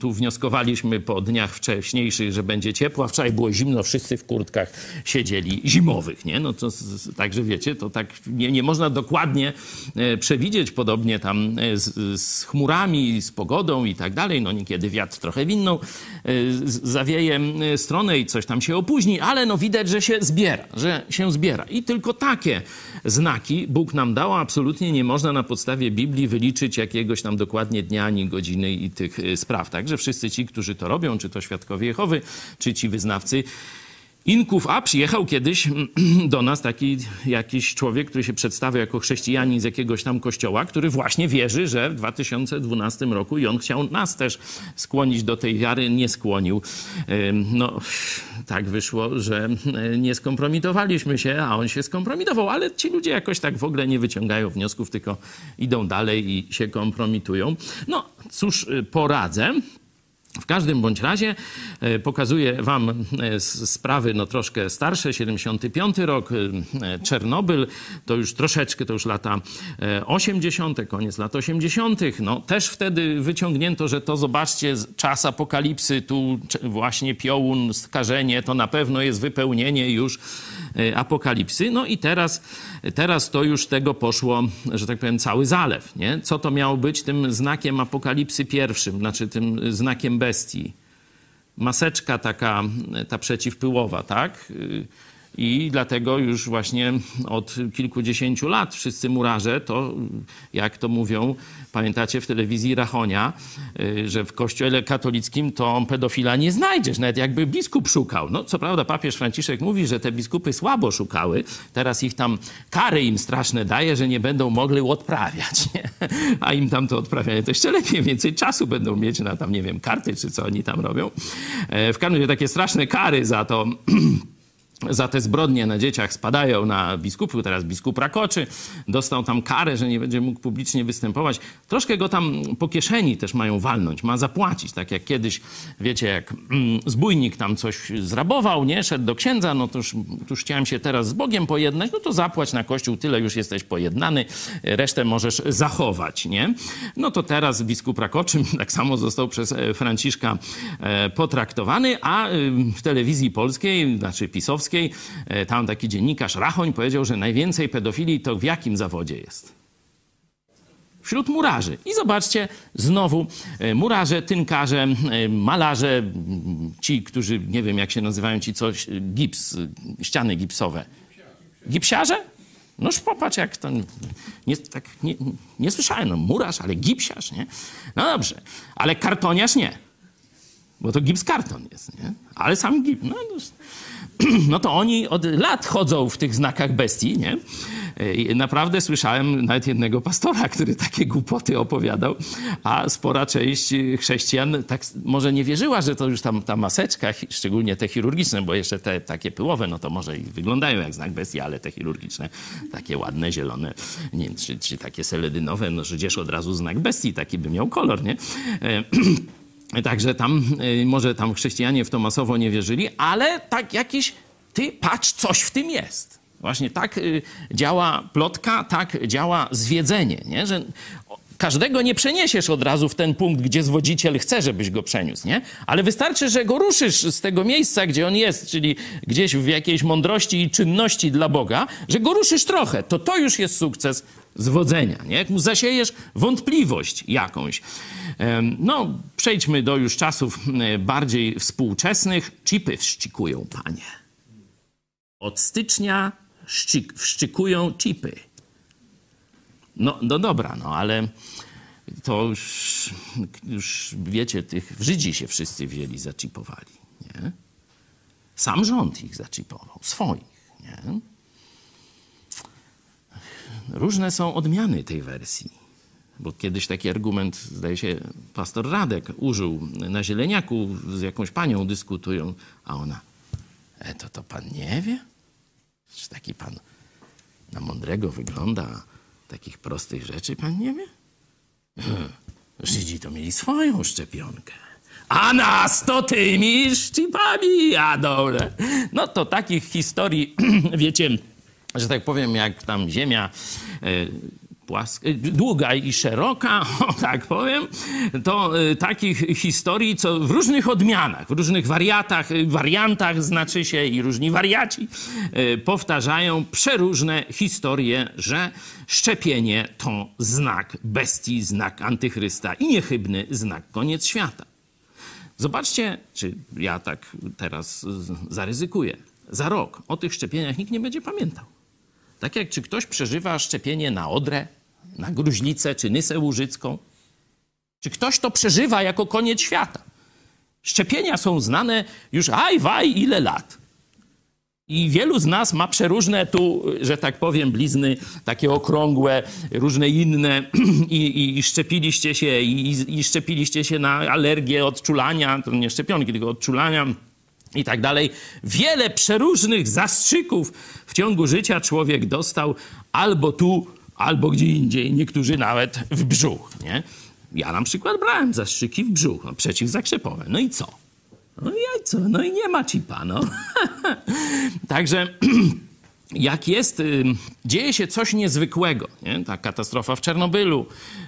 tu wnioskowaliśmy po dniach wcześniejszych, że będzie ciepło, a wczoraj było zimno, wszyscy w kurtkach siedzieli zimowych, nie? No to także wiecie, to tak nie, nie można dokładnie e, przewidzieć, podobnie tam e, z, z, chmurami, z pogodą i tak dalej, no niekiedy wiatr trochę w inną e, zawieje stronę i coś tam się opóźni, ale no widać, że się zbiera, że się zbiera i tylko takie znaki Bóg nam dał, absolutnie nie można na podstawie Biblii wyliczyć jakiegoś tam dokładnie dnia, ani godziny i tych y, spraw. Także wszyscy ci, którzy to robią, czy to świadkowie Jehowy, czy ci wyznawcy Inków, a przyjechał kiedyś (clears throat) do nas taki jakiś człowiek, który się przedstawia jako chrześcijanin z jakiegoś tam kościoła, który właśnie wierzy, że w 2012 roku i on chciał nas też skłonić do tej wiary, nie skłonił. No, tak wyszło, że nie skompromitowaliśmy się, a on się skompromitował, ale ci ludzie jakoś tak w ogóle nie wyciągają wniosków, tylko idą dalej i się kompromitują. No, cóż y, poradzę. W każdym bądź razie e, pokazuję wam e, sprawy no troszkę starsze, 75 rok, e, Czernobyl, to już troszeczkę, to już lata 80., koniec lat 80. No też wtedy wyciągnięto, że to zobaczcie, czas apokalipsy, tu właśnie piołun, skażenie, to na pewno jest wypełnienie już apokalipsy. No i teraz, teraz to już tego poszło, że tak powiem, cały zalew. Nie? Co to miało być tym znakiem apokalipsy pierwszym, znaczy tym znakiem bestii. Maseczka taka, ta przeciwpyłowa, tak? I dlatego już właśnie od kilkudziesięciu lat wszyscy murarze, to jak to mówią, pamiętacie w telewizji Rachonia, y, że w kościele katolickim to pedofila nie znajdziesz, nawet jakby biskup szukał. No co prawda papież Franciszek mówi, że te biskupy słabo szukały, teraz ich tam kary im straszne daje, że nie będą mogli odprawiać, (laughs) a im tam to odprawianie to jeszcze lepiej, więcej czasu będą mieć na tam, nie wiem, karty czy co oni tam robią. E, w każdym razie takie straszne kary za to (clears throat) za te zbrodnie na dzieciach spadają na biskupu. Teraz biskup Rakoczy dostał tam karę, że nie będzie mógł publicznie występować. Troszkę go tam po kieszeni też mają walnąć, ma zapłacić. Tak jak kiedyś, wiecie, jak mm, zbójnik tam coś zrabował, nie? Szedł do księdza, no to już, chciałem się teraz z Bogiem pojednać, no to zapłać na kościół, tyle już jesteś pojednany, resztę możesz zachować, nie? No to teraz biskup Rakoczy (laughs) tak samo został przez e, Franciszka e, potraktowany, a w telewizji polskiej, znaczy pisowskiej, Polskiej, e, tam taki dziennikarz Rachoń powiedział, że najwięcej pedofilii to w jakim zawodzie jest? Wśród murarzy. I zobaczcie, znowu e, murarze, tynkarze, e, malarze, ci, którzy, nie wiem jak się nazywają, ci coś, gips, ściany gipsowe. Gipsiarze? Noż popatrz, jak to. Nie, tak, nie, nie słyszałem, no murarz, ale gipsiarz, nie? No dobrze, ale kartoniarz nie. Bo to gips karton jest, nie? Ale sam gips. No, no, no to oni od lat chodzą w tych znakach bestii, nie? I naprawdę słyszałem nawet jednego pastora, który takie głupoty opowiadał, a spora część chrześcijan tak może nie wierzyła, że to już tam ta maseczka, szczególnie te chirurgiczne, bo jeszcze te takie pyłowe, no to może i wyglądają jak znak bestii, ale te chirurgiczne, takie ładne, zielone, nie wiem, czy, czy takie seledynowe, no przecież od razu znak bestii, taki by miał kolor, nie? (clears throat) Także tam, y, może tam chrześcijanie w to masowo nie wierzyli, ale tak jakiś, ty patrz, coś w tym jest. Właśnie tak y, działa plotka, tak działa zwiedzenie, nie? że każdego nie przeniesiesz od razu w ten punkt, gdzie zwodziciel chce, żebyś go przeniósł, nie? Ale wystarczy, że go ruszysz z tego miejsca, gdzie on jest, czyli gdzieś w jakiejś mądrości i czynności dla Boga, że go ruszysz trochę, to to już jest sukces zwodzenia, nie? Jak mu zasiejesz wątpliwość jakąś. No, przejdźmy do już czasów bardziej współczesnych. Chipy wszczykują, panie. Od stycznia szczyk, wszczykują chipy. No, no dobra, no ale to już, już wiecie, tych Żydzi się wszyscy wzięli, zaczipowali, nie? Sam rząd ich zaczipował, swoich, nie? Różne są odmiany tej wersji. Bo kiedyś taki argument, zdaje się, pastor Radek użył na Zieleniaku, z jakąś panią dyskutują, a ona, e, to to pan nie wie? Czy taki pan na mądrego wygląda, a takich prostych rzeczy pan nie wie? Żydzi to mieli swoją szczepionkę. A nas to tymi szczypami jadą. No to takich historii, (clears throat) wiecie, że tak powiem, jak tam ziemia e, płaska, e, długa i szeroka, (laughs) o tak powiem, to e, takich historii, co w różnych odmianach, w różnych wariatach, wariantach znaczy się i różni wariaci powtarzają przeróżne historie, że szczepienie to znak bestii, znak antychrysta i niechybny znak koniec świata. Zobaczcie, czy ja tak teraz zaryzykuję. Za rok o tych szczepieniach nikt nie będzie pamiętał. Tak jak czy ktoś przeżywa szczepienie na odrę, na gruźlicę czy nysę łużycką, czy ktoś to przeżywa jako koniec świata. Szczepienia są znane już aj, waj, ile lat. I wielu z nas ma przeróżne tu, że tak powiem, blizny takie okrągłe, różne inne (clears throat) i, i, i szczepiliście się i, i szczepiliście się na alergię, odczulania, to nie szczepionki, tylko odczulania i tak dalej. Wiele przeróżnych zastrzyków w ciągu życia człowiek dostał albo tu, albo gdzie indziej, niektórzy nawet w brzuch, nie? Ja na przykład brałem zastrzyki w brzuch, no, przeciwzakrzepowe. No i co? No i co? No i nie ma chipa, no. (laughs) Także (clears throat) jak jest, y, dzieje się coś niezwykłego, nie? ta katastrofa w Czernobylu,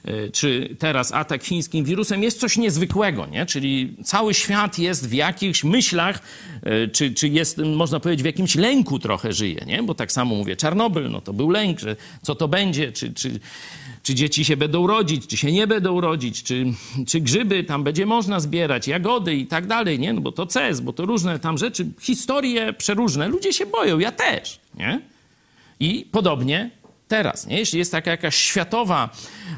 y, czy teraz atak chińskim wirusem, jest coś niezwykłego, nie? czyli cały świat jest w jakichś myślach, y, czy, czy jest, można powiedzieć, w jakimś lęku trochę żyje, nie? bo tak samo mówię, Czarnobyl, no to był lęk, że co to będzie, czy, czy, czy dzieci się będą rodzić, czy się nie będą rodzić, czy, czy grzyby tam będzie można zbierać, jagody i tak dalej, nie? No bo to CES, bo to różne tam rzeczy, historie przeróżne. Ludzie się boją, ja też, nie? I podobnie teraz, nie? Jeśli jest taka jakaś światowa,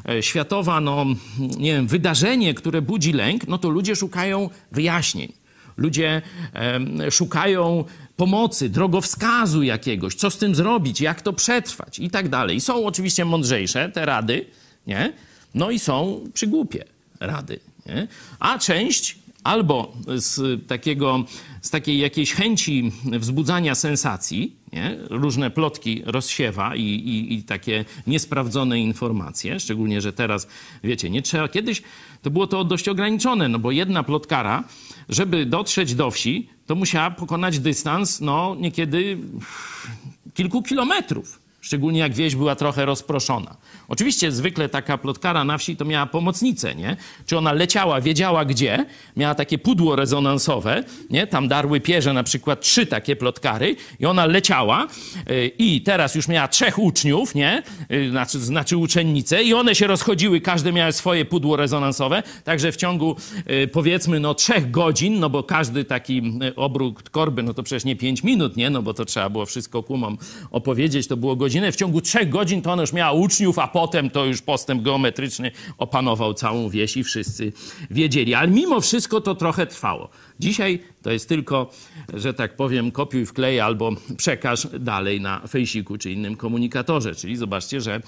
e, światowa, no, nie wiem, wydarzenie, które budzi lęk, no to ludzie szukają wyjaśnień. Ludzie szukają pomocy, drogowskazu jakiegoś, co z tym zrobić, jak to przetrwać i tak dalej. Są oczywiście mądrzejsze te rady, nie? No i są przygłupie rady, nie? A część albo z takiego, z takiej jakiejś chęci wzbudzania sensacji, nie? różne plotki rozsiewa i, i, i takie niesprawdzone informacje, szczególnie, że teraz, wiecie, nie trzeba, kiedyś to było to dość ograniczone, no bo jedna plotkara, żeby dotrzeć do wsi, to musiała pokonać dystans, no niekiedy kilku kilometrów, Szczególnie jak wieś była trochę rozproszona. Oczywiście zwykle taka plotkara na wsi to miała pomocnicę, nie? Czy ona leciała, wiedziała gdzie, miała takie pudło rezonansowe, nie? Tam darły pierze na przykład trzy takie plotkary i ona leciała y, i teraz już miała trzech uczniów, nie? Y, Znaczy, znaczy uczennice i one się rozchodziły, każde miały swoje pudło rezonansowe, także w ciągu y, powiedzmy no trzech godzin, no bo każdy taki obrót korby, no to przecież nie pięć minut, nie? No bo to trzeba było wszystko kumom opowiedzieć, to było godzinę. W ciągu trzech godzin to ona już miała uczniów, a potem to już postęp geometryczny opanował całą wieś i wszyscy wiedzieli. Ale mimo wszystko to trochę trwało. Dzisiaj to jest tylko, że tak powiem, kopiuj, wklej albo przekaż dalej na fejsiku czy innym komunikatorze. Czyli zobaczcie, że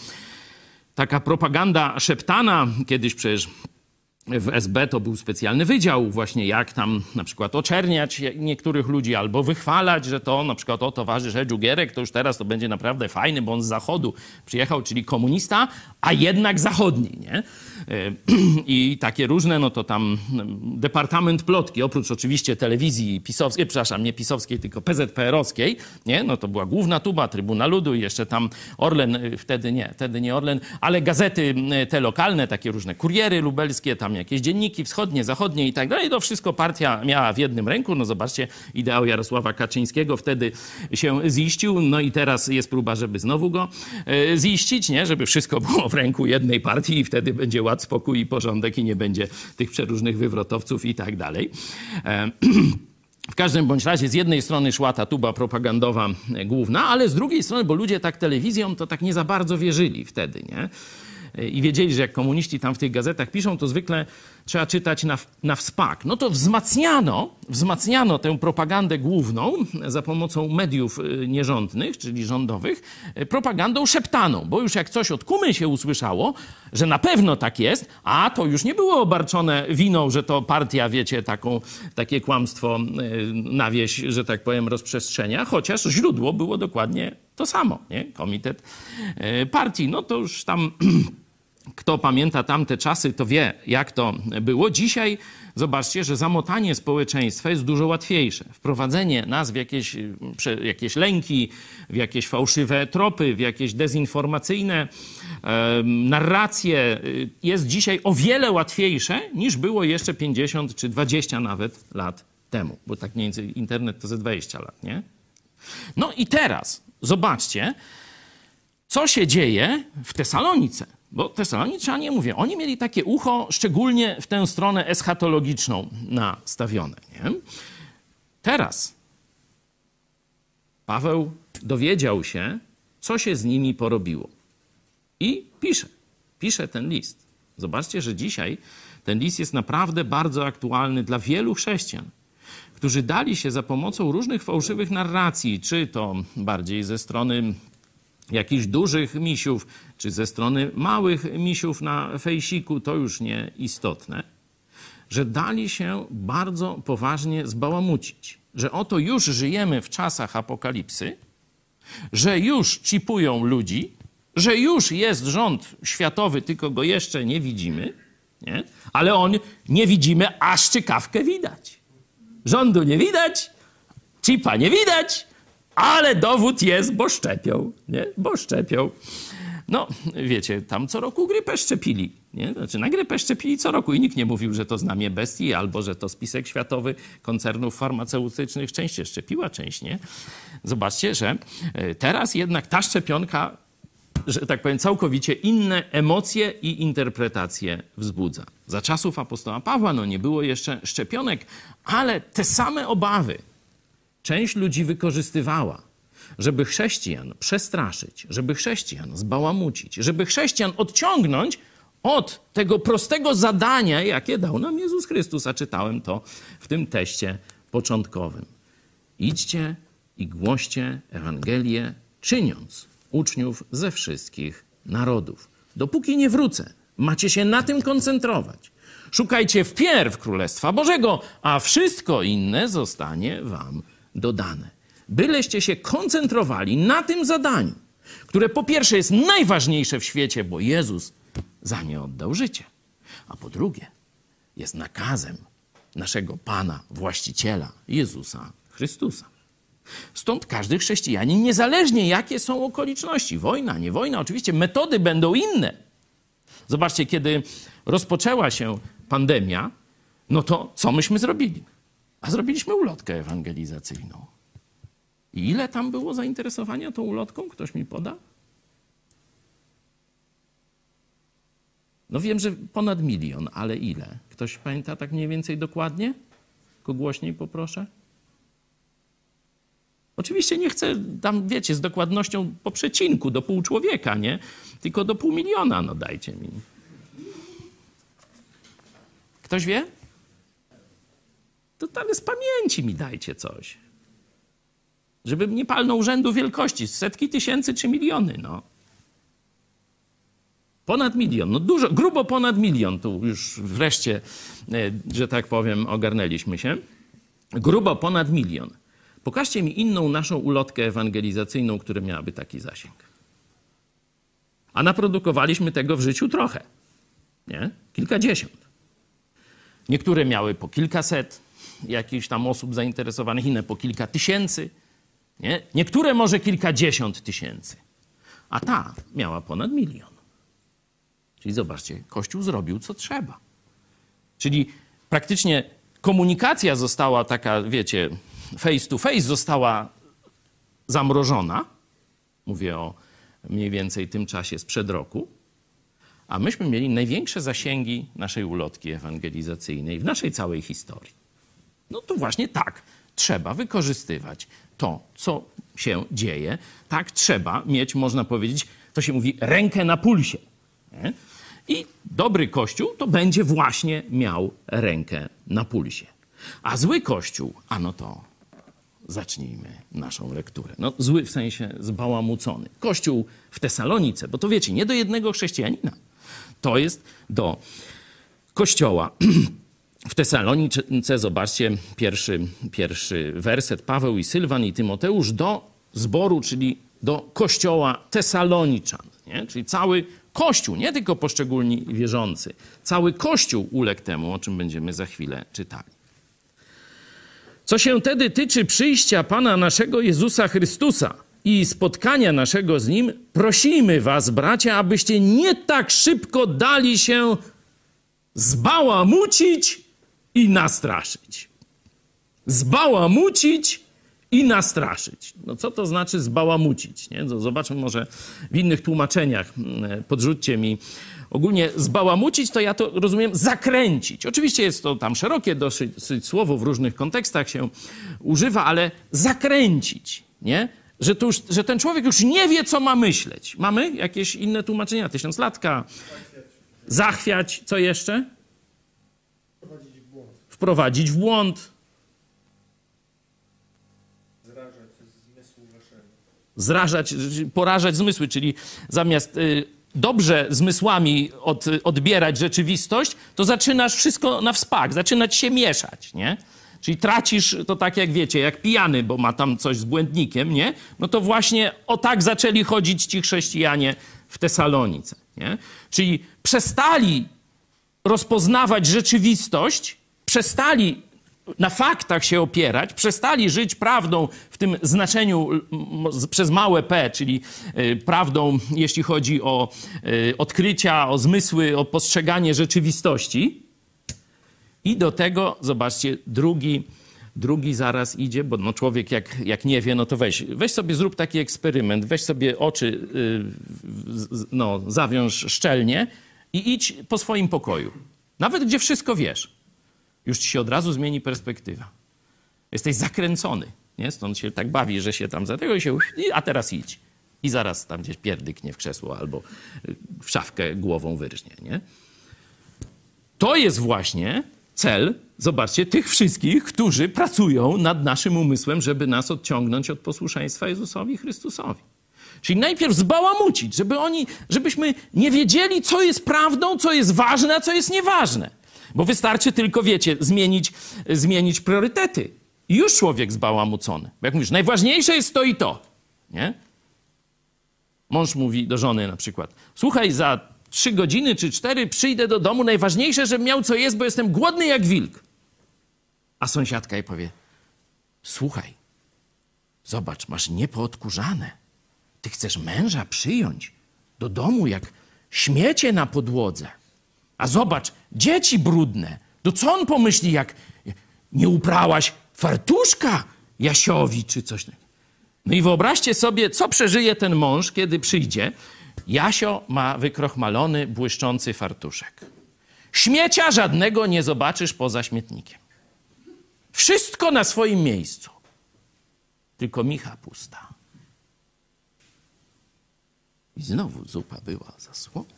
taka propaganda szeptana, kiedyś przecież w SB to był specjalny wydział, właśnie jak tam na przykład oczerniać niektórych ludzi albo wychwalać, że to na przykład o towarzysz Edziu Gierek to już teraz to będzie naprawdę fajny, bo on z zachodu przyjechał, czyli komunista, a jednak zachodni, nie? (clears throat) I takie różne, no to tam Departament Plotki, oprócz oczywiście telewizji pisowskiej, przepraszam, nie pisowskiej, tylko PZPR-owskiej, nie? No to była główna tuba, Trybuna Ludu i jeszcze tam Orlen, y, wtedy nie, wtedy nie Orlen, ale gazety y, te lokalne, takie różne kuriery lubelskie, tam jakieś dzienniki wschodnie, zachodnie i tak dalej. To wszystko partia miała w jednym ręku. No zobaczcie, ideał Jarosława Kaczyńskiego wtedy się ziścił. No i teraz jest próba, żeby znowu go e, ziścić, nie? Żeby wszystko było w ręku jednej partii i wtedy będzie ład, spokój i porządek i nie będzie tych przeróżnych wywrotowców i tak dalej. E, (clears throat) W każdym bądź razie z jednej strony szła ta tuba propagandowa e, główna, ale z drugiej strony, bo ludzie tak telewizją to tak nie za bardzo wierzyli wtedy, nie? I wiedzieli, że jak komuniści tam w tych gazetach piszą, to zwykle trzeba czytać na, na wspak. No to wzmacniano, wzmacniano tę propagandę główną za pomocą mediów y, nierządnych, czyli rządowych, y, propagandą szeptaną, bo już jak coś od kumy się usłyszało, że na pewno tak jest, a to już nie było obarczone winą, że to partia, wiecie, taką, takie kłamstwo y, na wieś, że tak powiem, rozprzestrzenia, chociaż źródło było dokładnie to samo, nie? Komitet partii. No to już tam (clears throat) kto pamięta tamte czasy, to wie, jak to było. Dzisiaj zobaczcie, że zamotanie społeczeństwa jest dużo łatwiejsze. Wprowadzenie nas w jakieś, jakieś lęki, w jakieś fałszywe tropy, w jakieś dezinformacyjne narracje jest dzisiaj o wiele łatwiejsze niż było jeszcze 50 czy 20 nawet lat temu. Bo tak mniej więcej internet to ze 20 lat, nie? No i teraz zobaczcie, co się dzieje w Tesalonice. Bo Tesaloniczanie, nie mówię, oni mieli takie ucho szczególnie w tę stronę eschatologiczną nastawione. Nie? Teraz Paweł dowiedział się, co się z nimi porobiło. I pisze, pisze ten list. Zobaczcie, że dzisiaj ten list jest naprawdę bardzo aktualny dla wielu chrześcijan, którzy dali się za pomocą różnych fałszywych narracji, czy to bardziej ze strony jakichś dużych misiów, czy ze strony małych misiów na fejsiku, to już nie istotne, że dali się bardzo poważnie zbałamucić, że oto już żyjemy w czasach apokalipsy, że już chipują ludzi, że już jest rząd światowy, tylko go jeszcze nie widzimy, nie? ale on nie widzimy, a szczykawkę widać. Rządu nie widać, chipa nie widać, ale dowód jest, bo szczepią, nie? Bo szczepią. No, wiecie, tam co roku grypę szczepili, nie? Znaczy na grypę szczepili co roku i nikt nie mówił, że to znamie bestii albo że to spisek światowy koncernów farmaceutycznych. Część się szczepiła, część nie. Zobaczcie, że e, teraz jednak ta szczepionka, że tak powiem, całkowicie inne emocje i interpretacje wzbudza. Za czasów apostoła Pawła no nie było jeszcze szczepionek, ale te same obawy, część ludzi wykorzystywała, żeby chrześcijan przestraszyć, żeby chrześcijan zbałamucić, żeby chrześcijan odciągnąć od tego prostego zadania, jakie dał nam Jezus Chrystus, a czytałem to w tym teście początkowym. Idźcie i głoście Ewangelię, czyniąc uczniów ze wszystkich narodów. Dopóki nie wrócę, macie się na tym koncentrować. Szukajcie wpierw Królestwa Bożego, a wszystko inne zostanie wam dodane. Byleście się koncentrowali na tym zadaniu, które po pierwsze jest najważniejsze w świecie, bo Jezus za nie oddał życie, a po drugie jest nakazem naszego Pana, właściciela Jezusa Chrystusa. Stąd każdy chrześcijanin, niezależnie jakie są okoliczności, wojna, nie wojna, oczywiście metody będą inne. Zobaczcie, kiedy rozpoczęła się pandemia, no to co myśmy zrobili? A zrobiliśmy ulotkę ewangelizacyjną. I ile tam było zainteresowania tą ulotką? Ktoś mi poda? No wiem, że ponad milion, ale ile? Ktoś pamięta tak mniej więcej dokładnie? Tylko głośniej poproszę. Oczywiście nie chcę tam, wiecie, z dokładnością po przecinku, do pół człowieka, nie? Tylko do pół miliona, no dajcie mi. Ktoś wie? To ale z pamięci mi dajcie coś. Żebym nie palnął rzędu wielkości, setki tysięcy czy miliony, no. Ponad milion, no dużo, grubo ponad milion. Tu już wreszcie, e, że tak powiem, ogarnęliśmy się. Grubo ponad milion. Pokażcie mi inną naszą ulotkę ewangelizacyjną, która miałaby taki zasięg. A naprodukowaliśmy tego w życiu trochę. Nie? Kilkadziesiąt. Niektóre miały po kilkaset jakichś tam osób zainteresowanych, inne po kilka tysięcy. Nie? Niektóre może kilkadziesiąt tysięcy. A ta miała ponad milion. Czyli zobaczcie, Kościół zrobił co trzeba. Czyli praktycznie komunikacja została taka, wiecie, face to face została zamrożona. Mówię o mniej więcej tym czasie sprzed roku. A myśmy mieli największe zasięgi naszej ulotki ewangelizacyjnej w naszej całej historii. No to właśnie tak trzeba wykorzystywać to, co się dzieje. Tak trzeba mieć, można powiedzieć, to się mówi, rękę na pulsie. Nie? I dobry kościół to będzie właśnie miał rękę na pulsie. A zły kościół, a no to zacznijmy naszą lekturę. No, zły w sensie zbałamucony. Kościół w Tesalonice, bo to wiecie, nie do jednego chrześcijanina. To jest do kościoła. (clears throat) W Tesalonice, zobaczcie, pierwszy, pierwszy werset, Paweł i Sylwan i Tymoteusz do zboru, czyli do kościoła Tesaloniczan, nie? czyli cały Kościół, nie tylko poszczególni wierzący. Cały Kościół uległ temu, o czym będziemy za chwilę czytali. Co się tedy tyczy przyjścia Pana naszego Jezusa Chrystusa i spotkania naszego z Nim, prosimy Was, bracia, abyście nie tak szybko dali się zbałamucić i nastraszyć. Zbałamucić i nastraszyć. No co to znaczy zbałamucić? Nie? Zobaczmy może w innych tłumaczeniach. mm, Podrzućcie mi. Ogólnie zbałamucić to ja to rozumiem zakręcić. Oczywiście jest to tam szerokie dosyć słowo, w różnych kontekstach się używa, ale zakręcić, nie? Że, to już, że ten człowiek już nie wie, co ma myśleć. Mamy jakieś inne tłumaczenia? Tysiąclatka, zachwiać, co jeszcze? Wprowadzić w błąd. zrażać, porażać zmysły, czyli zamiast y, dobrze zmysłami od, odbierać rzeczywistość, to zaczynasz wszystko na wspak, zaczynać się mieszać, nie? Czyli tracisz to tak jak wiecie, jak pijany, bo ma tam coś z błędnikiem, nie? No to właśnie o tak zaczęli chodzić ci chrześcijanie w Tesalonice, nie? Czyli przestali rozpoznawać rzeczywistość, przestali na faktach się opierać, przestali żyć prawdą w tym znaczeniu przez małe p, czyli y, prawdą, jeśli chodzi o y, odkrycia, o zmysły, o postrzeganie rzeczywistości. I do tego, zobaczcie, drugi, drugi zaraz idzie, bo no człowiek jak, jak nie wie, no to weź, weź sobie, zrób taki eksperyment, weź sobie oczy, y, no, zawiąż szczelnie i idź po swoim pokoju. Nawet gdzie wszystko wiesz już ci się od razu zmieni perspektywa. Jesteś zakręcony, nie? Stąd się tak bawi, że się tam za tego się, a teraz idź. I zaraz tam gdzieś pierdyknie w krzesło albo y, w szafkę głową wyrżnie, nie? To jest właśnie cel, zobaczcie, tych wszystkich, którzy pracują nad naszym umysłem, żeby nas odciągnąć od posłuszeństwa Jezusowi Chrystusowi. Czyli najpierw zbałamucić, żeby oni, żebyśmy nie wiedzieli, co jest prawdą, co jest ważne, a co jest nieważne. Bo wystarczy tylko, wiecie, zmienić, zmienić priorytety. I już człowiek zbałamucony. Bo jak mówisz, najważniejsze jest to i to. Nie? Mąż mówi do żony na przykład, słuchaj, za trzy godziny czy cztery przyjdę do domu, najważniejsze, żebym miał co jest, bo jestem głodny jak wilk. A sąsiadka jej powie, słuchaj, Zobacz, masz niepoodkurzane. Ty chcesz męża przyjąć do domu jak śmiecie na podłodze. A zobacz, dzieci brudne. To co on pomyśli, jak nie uprałaś fartuszka Jasiowi czy coś takiego? No i wyobraźcie sobie, co przeżyje ten mąż, kiedy przyjdzie. Jasio ma wykrochmalony, błyszczący fartuszek. Śmiecia żadnego nie zobaczysz poza śmietnikiem. Wszystko na swoim miejscu. Tylko micha pusta. I znowu zupa była za słona.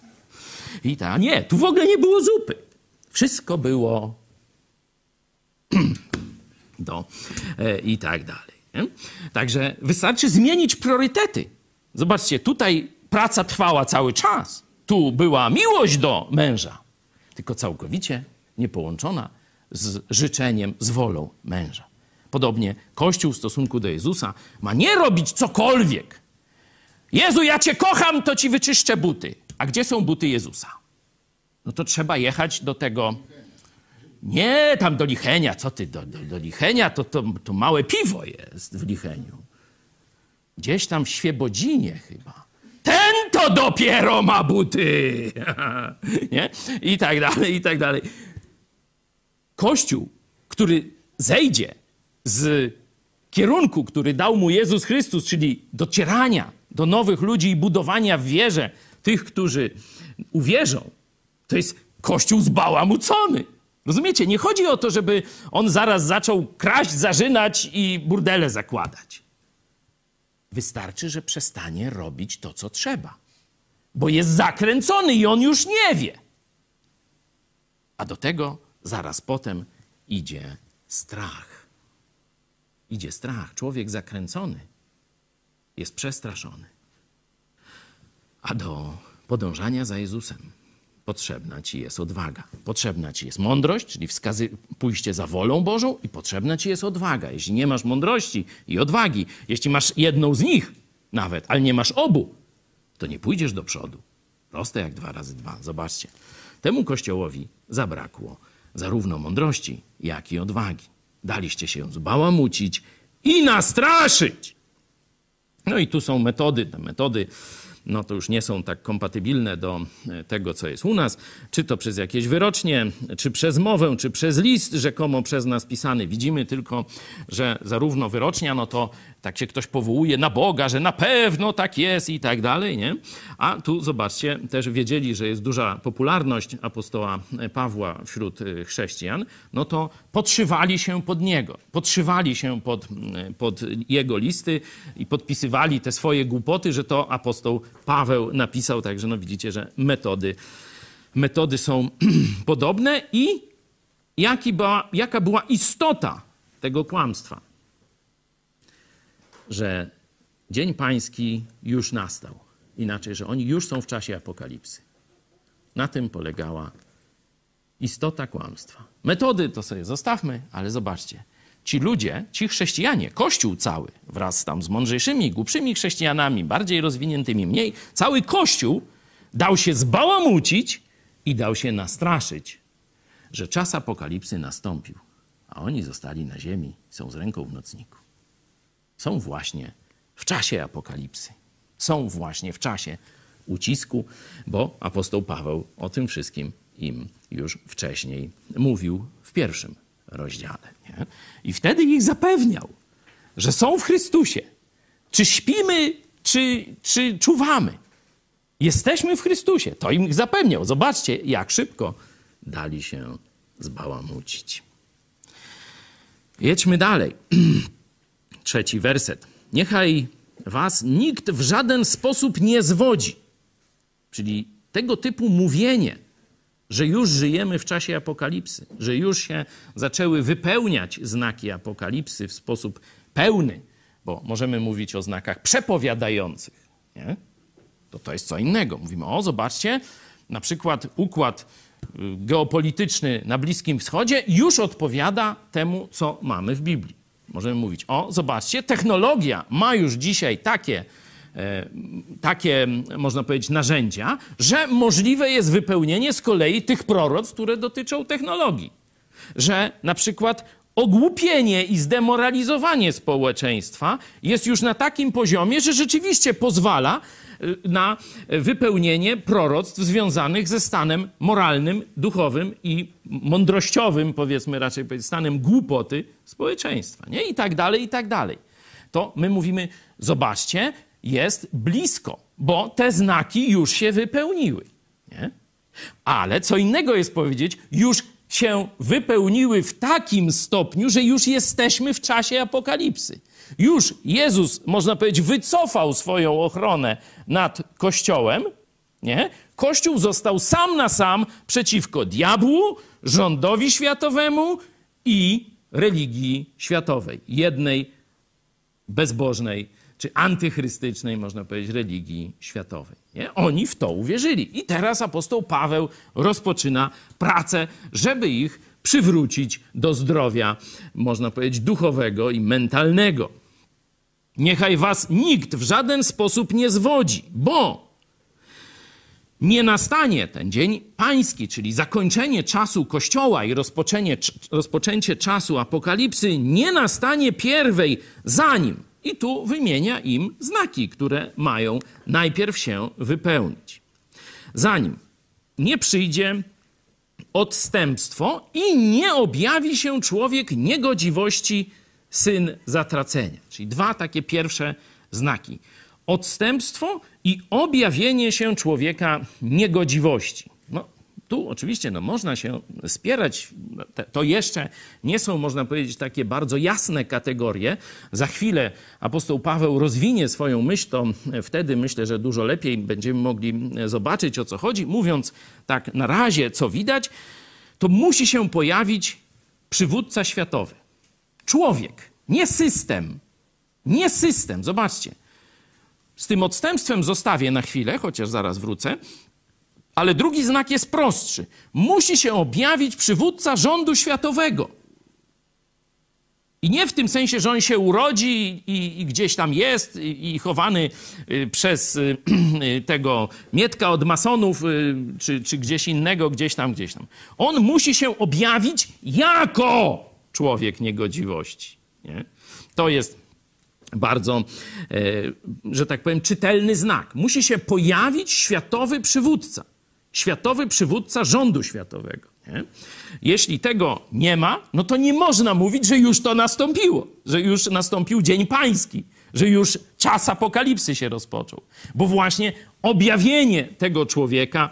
I ta, nie, tu w ogóle nie było zupy. Wszystko było (clears throat) do e, i tak dalej. Nie? Także wystarczy zmienić priorytety. Zobaczcie, tutaj praca trwała cały czas. Tu była miłość do męża, tylko całkowicie niepołączona z życzeniem, z wolą męża. Podobnie Kościół w stosunku do Jezusa ma nie robić cokolwiek. Jezu, ja cię kocham, to ci wyczyszczę buty. A gdzie są buty Jezusa? No to trzeba jechać do tego. Nie tam do Lichenia, co ty, do, do, do Lichenia to, to, to małe piwo jest w Licheniu. Gdzieś tam w Świebodzinie chyba. Ten to dopiero ma buty! (laughs) nie? I tak dalej, i tak dalej. Kościół, który zejdzie z kierunku, który dał mu Jezus Chrystus, czyli docierania do nowych ludzi i budowania w wierze tych, którzy uwierzą, to jest kościół zbałamucony. Rozumiecie? Nie chodzi o to, żeby on zaraz zaczął kraść, zarzynać i burdele zakładać. Wystarczy, że przestanie robić to, co trzeba. Bo jest zakręcony i on już nie wie. A do tego zaraz potem idzie strach. Idzie strach. Człowiek zakręcony jest przestraszony. A do podążania za Jezusem potrzebna ci jest odwaga. Potrzebna ci jest mądrość, czyli wskazy, pójście za wolą Bożą, i potrzebna ci jest odwaga. Jeśli nie masz mądrości i odwagi, jeśli masz jedną z nich nawet, ale nie masz obu, to nie pójdziesz do przodu. Proste jak dwa razy dwa. Zobaczcie. Temu kościołowi zabrakło zarówno mądrości, jak i odwagi. Daliście się ją zbałamucić i nastraszyć. No i tu są metody. Te metody no to już nie są tak kompatybilne do e, tego, co jest u nas, czy to przez jakieś wyrocznie, czy przez mowę, czy przez list rzekomo przez nas pisany. Widzimy tylko, że zarówno wyrocznia, no to tak się ktoś powołuje na Boga, że na pewno tak jest i tak dalej, nie? A tu zobaczcie, też wiedzieli, że jest duża popularność apostoła Pawła wśród e, chrześcijan, no to podszywali się pod niego, podszywali się pod, e, pod jego listy i podpisywali te swoje głupoty, że to apostoł Paweł napisał, także no widzicie, że metody, metody są (clears throat) podobne i jaki była, jaka była istota tego kłamstwa? Że dzień pański już nastał. Inaczej, że oni już są w czasie apokalipsy. Na tym polegała istota kłamstwa. Metody to sobie zostawmy, ale zobaczcie. Ci ludzie, ci chrześcijanie, kościół cały, wraz tam z mądrzejszymi, głupszymi chrześcijanami, bardziej rozwiniętymi, mniej, cały kościół dał się zbałamucić i dał się nastraszyć, że czas apokalipsy nastąpił, a oni zostali na ziemi, są z ręką w nocniku. Są właśnie w czasie apokalipsy. Są właśnie w czasie ucisku, bo apostoł Paweł o tym wszystkim im już wcześniej mówił w pierwszym rozdziale. Nie? I wtedy ich zapewniał, że są w Chrystusie. Czy śpimy, czy, czy czuwamy. Jesteśmy w Chrystusie. To im zapewniał. Zobaczcie, jak szybko dali się zbałamucić. Jedźmy dalej. (clears throat) Trzeci werset. Niechaj was nikt w żaden sposób nie zwodzi. Czyli tego typu mówienie, że już żyjemy w czasie apokalipsy, że już się zaczęły wypełniać znaki apokalipsy w sposób pełny, bo możemy mówić o znakach przepowiadających. Nie? To to jest co innego. Mówimy, o zobaczcie, na przykład układ y, geopolityczny na Bliskim Wschodzie już odpowiada temu, co mamy w Biblii. Możemy mówić, o zobaczcie, technologia ma już dzisiaj takie E, takie, można powiedzieć, narzędzia, że możliwe jest wypełnienie z kolei tych proroc, które dotyczą technologii. Że na przykład ogłupienie i zdemoralizowanie społeczeństwa jest już na takim poziomie, że rzeczywiście pozwala y, na wypełnienie proroctw związanych ze stanem moralnym, duchowym i mądrościowym, powiedzmy raczej stanem głupoty społeczeństwa. Nie? I tak dalej, i tak dalej. To my mówimy, zobaczcie, jest blisko, bo te znaki już się wypełniły. Nie? Ale co innego jest powiedzieć, już się wypełniły w takim stopniu, że już jesteśmy w czasie apokalipsy. Już Jezus, można powiedzieć, wycofał swoją ochronę nad Kościołem. Nie? Kościół został sam na sam przeciwko diabłu, rządowi światowemu i religii światowej. Jednej bezbożnej czy antychrystycznej, można powiedzieć, religii światowej. Nie? Oni w to uwierzyli. I teraz apostoł Paweł rozpoczyna pracę, żeby ich przywrócić do zdrowia, można powiedzieć, duchowego i mentalnego. Niechaj was nikt w żaden sposób nie zwodzi, bo nie nastanie ten dzień pański, czyli zakończenie czasu Kościoła i rozpoczęcie, rozpoczęcie czasu apokalipsy, nie nastanie pierwej, zanim i tu wymienia im znaki, które mają najpierw się wypełnić. Zanim nie przyjdzie odstępstwo i nie objawi się człowiek niegodziwości, syn zatracenia. Czyli dwa takie pierwsze znaki. Odstępstwo i objawienie się człowieka niegodziwości. Tu oczywiście no, można się spierać. To jeszcze nie są, można powiedzieć, takie bardzo jasne kategorie. Za chwilę apostoł Paweł rozwinie swoją myśl, to wtedy myślę, że dużo lepiej będziemy mogli zobaczyć, o co chodzi. Mówiąc tak na razie, co widać, to musi się pojawić przywódca światowy. Człowiek, nie system. Nie system, zobaczcie. Z tym odstępstwem zostawię na chwilę, chociaż zaraz wrócę. Ale drugi znak jest prostszy. Musi się objawić przywódca rządu światowego. I nie w tym sensie, że on się urodzi i, i gdzieś tam jest i, i chowany y, przez (clears throat) y, tego Mietka od masonów, y, czy, czy gdzieś innego, gdzieś tam, gdzieś tam. On musi się objawić jako człowiek niegodziwości. Nie? To jest bardzo, e, że tak powiem, czytelny znak. Musi się pojawić światowy przywódca. Światowy przywódca rządu światowego. Nie? Jeśli tego nie ma, no to nie można mówić, że już to nastąpiło, że już nastąpił Dzień Pański, że już czas apokalipsy się rozpoczął. Bo właśnie objawienie tego człowieka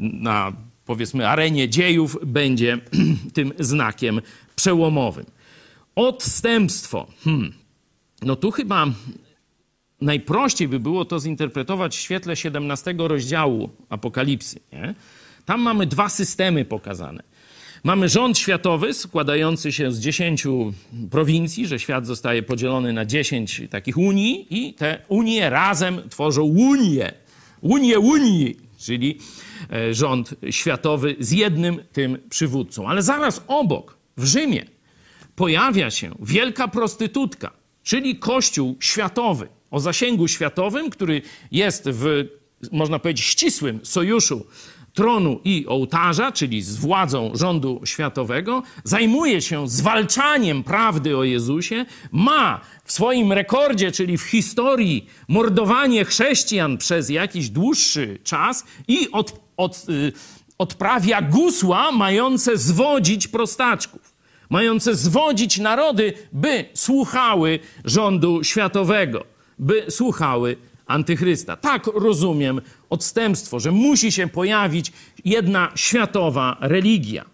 na powiedzmy arenie dziejów będzie (clears throat) tym znakiem przełomowym. Odstępstwo. Hmm. No tu chyba najprościej by było to zinterpretować w świetle 17 rozdziału Apokalipsy. Nie? Tam mamy dwa systemy pokazane. Mamy rząd światowy składający się z 10 prowincji, że świat zostaje podzielony na 10 takich unii i te unie razem tworzą Unię. Unię Unii, czyli e, rząd światowy z jednym tym przywódcą. Ale zaraz obok, w Rzymie, pojawia się wielka prostytutka, czyli Kościół światowy o zasięgu światowym, który jest w, można powiedzieć, ścisłym sojuszu tronu i ołtarza, czyli z władzą rządu światowego, zajmuje się zwalczaniem prawdy o Jezusie, ma w swoim rekordzie, czyli w historii, mordowanie chrześcijan przez jakiś dłuższy czas i od, od, y, odprawia gusła mające zwodzić prostaczków mające zwodzić narody, by słuchały rządu światowego, by słuchały antychrysta. Tak rozumiem odstępstwo, że musi się pojawić jedna światowa religia.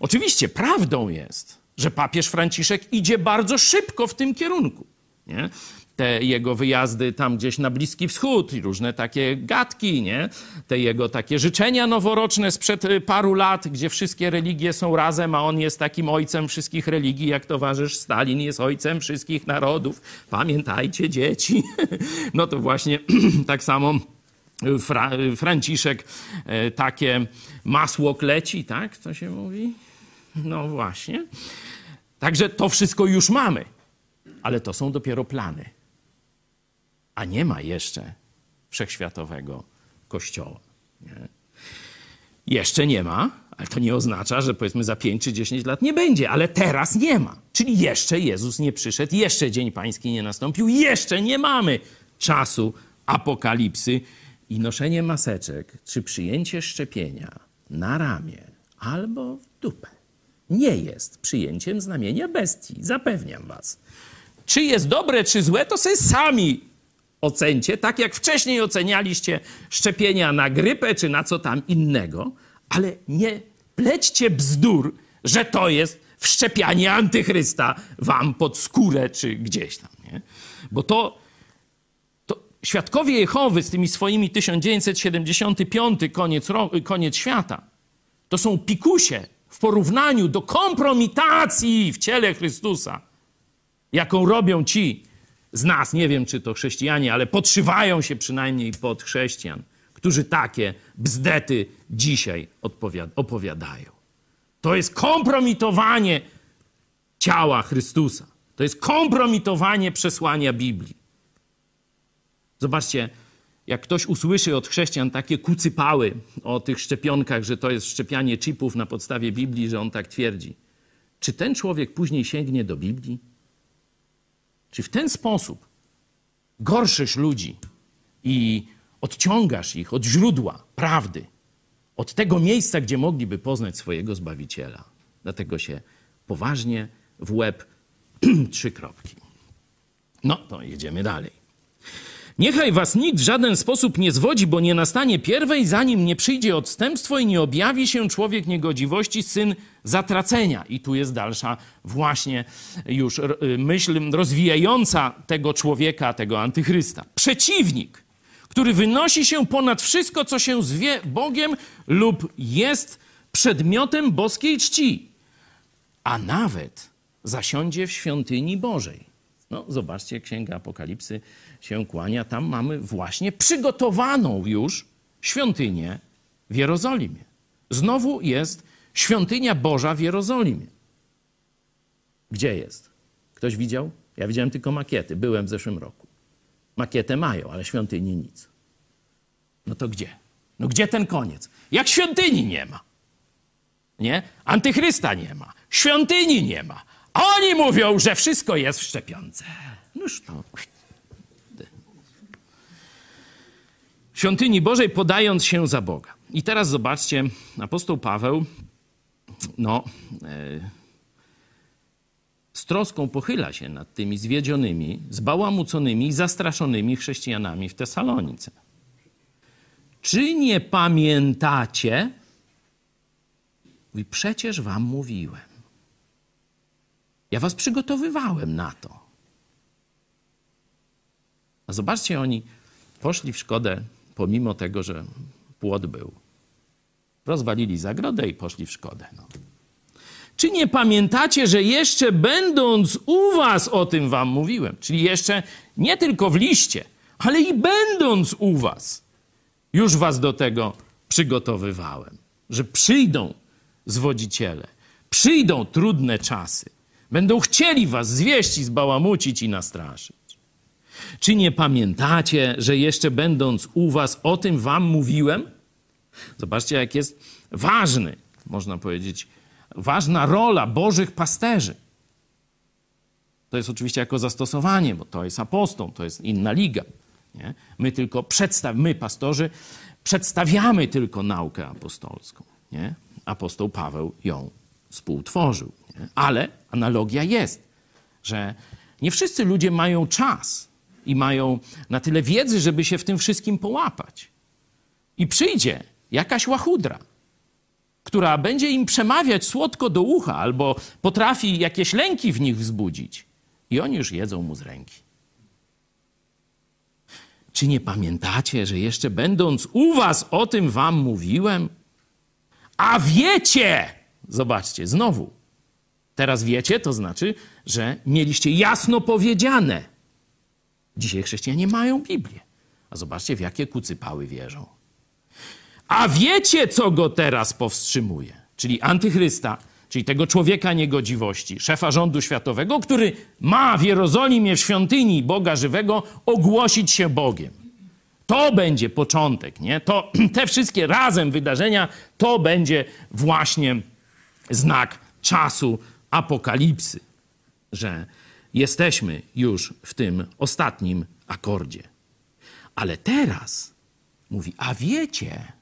Oczywiście prawdą jest, że papież Franciszek idzie bardzo szybko w tym kierunku. Nie? Te jego wyjazdy tam gdzieś na Bliski Wschód i różne takie gadki, nie? Te jego takie życzenia noworoczne sprzed y, paru lat, gdzie wszystkie religie są razem, a on jest takim ojcem wszystkich religii, jak towarzysz Stalin jest ojcem wszystkich narodów. Pamiętajcie, dzieci. (laughs) No to właśnie (clears throat) tak samo Fra Franciszek e, takie masło kleci, tak? To się mówi? No właśnie. Także to wszystko już mamy, ale to są dopiero plany a nie ma jeszcze wszechświatowego kościoła. Nie? Jeszcze nie ma, ale to nie oznacza, że powiedzmy za 5 czy 10 lat nie będzie, ale teraz nie ma. Czyli jeszcze Jezus nie przyszedł, jeszcze Dzień Pański nie nastąpił, jeszcze nie mamy czasu apokalipsy i noszenie maseczek czy przyjęcie szczepienia na ramię albo w dupę nie jest przyjęciem znamienia bestii, zapewniam was. Czy jest dobre, czy złe, to sobie sami ocencie, tak jak wcześniej ocenialiście szczepienia na grypę czy na co tam innego, ale nie plećcie bzdur, że to jest wszczepianie antychrysta wam pod skórę czy gdzieś tam, nie? Bo to, to świadkowie Jehowy z tymi swoimi 1975 koniec, koniec świata, to są pikusie w porównaniu do kompromitacji w ciele Chrystusa, jaką robią ci z nas, nie wiem czy to chrześcijanie, ale podszywają się przynajmniej pod chrześcijan, którzy takie bzdety dzisiaj opowiadają. To jest kompromitowanie ciała Chrystusa. To jest kompromitowanie przesłania Biblii. Zobaczcie, jak ktoś usłyszy od chrześcijan takie kucypały o tych szczepionkach, że to jest szczepianie chipów na podstawie Biblii, że on tak twierdzi. Czy ten człowiek później sięgnie do Biblii? Czy w ten sposób gorszysz ludzi i odciągasz ich od źródła prawdy, od tego miejsca, gdzie mogliby poznać swojego Zbawiciela? Dlatego się poważnie w łeb (clears throat) trzy kropki. No, to jedziemy dalej. Niechaj was nikt w żaden sposób nie zwodzi, bo nie nastanie pierwej, zanim nie przyjdzie odstępstwo i nie objawi się człowiek niegodziwości, syn zatracenia. I tu jest dalsza właśnie już r- myśl rozwijająca tego człowieka, tego antychrysta. Przeciwnik, który wynosi się ponad wszystko, co się zwie Bogiem lub jest przedmiotem boskiej czci, a nawet zasiądzie w świątyni Bożej. No, zobaczcie, Księga Apokalipsy się kłania. Tam mamy właśnie przygotowaną już świątynię w Jerozolimie. Znowu jest świątynia Boża w Jerozolimie. Gdzie jest? Ktoś widział? Ja widziałem tylko makiety. Byłem w zeszłym roku. Makietę mają, ale świątyni nic. No to gdzie? No gdzie ten koniec? Jak świątyni nie ma? Nie? Antychrysta nie ma. Świątyni nie ma. Oni mówią, że wszystko jest w szczepionce. Noż to. Świątyni Bożej podając się za Boga. I teraz zobaczcie, apostoł Paweł, no, e, z troską pochyla się nad tymi zwiedzionymi, zbałamuconymi i zastraszonymi chrześcijanami w Tesalonice. Czy nie pamiętacie? Mówi, przecież wam mówiłem. Ja was przygotowywałem na to. A zobaczcie, oni poszli w szkodę, pomimo tego, że płot był. Rozwalili zagrodę i poszli w szkodę. No. Czy nie pamiętacie, że jeszcze będąc u was o tym wam mówiłem? Czyli jeszcze nie tylko w liście, ale i będąc u was, już was do tego przygotowywałem. Że przyjdą zwodziciele, przyjdą trudne czasy. Będą chcieli was zwieść i zbałamucić i nastraszyć. Czy nie pamiętacie, że jeszcze będąc u was o tym wam mówiłem? Zobaczcie, jak jest ważny, można powiedzieć, ważna rola Bożych pasterzy. To jest oczywiście jako zastosowanie, bo to jest apostoł, to jest inna liga. Nie? My tylko przedstaw, my pastorzy przedstawiamy tylko naukę apostolską. Nie? Apostoł Paweł ją współtworzył. Nie? Ale analogia jest, że nie wszyscy ludzie mają czas i mają na tyle wiedzy, żeby się w tym wszystkim połapać. I przyjdzie jakaś łachudra, która będzie im przemawiać słodko do ucha albo potrafi jakieś lęki w nich wzbudzić. I oni już jedzą mu z ręki. Czy nie pamiętacie, że jeszcze będąc u was o tym wam mówiłem? A wiecie, zobaczcie, znowu. Teraz wiecie, to znaczy, że mieliście jasno powiedziane. Dzisiaj chrześcijanie mają Biblię. A zobaczcie, w jakie kucypały wierzą. A wiecie, co go teraz powstrzymuje? Czyli antychrysta, czyli tego człowieka niegodziwości, szefa rządu światowego, który ma w Jerozolimie, w świątyni Boga żywego, ogłosić się Bogiem. To będzie początek, nie? To, (clears throat) te wszystkie razem wydarzenia to będzie właśnie znak czasu apokalipsy, że jesteśmy już w tym ostatnim akordzie. Ale teraz mówi, a wiecie,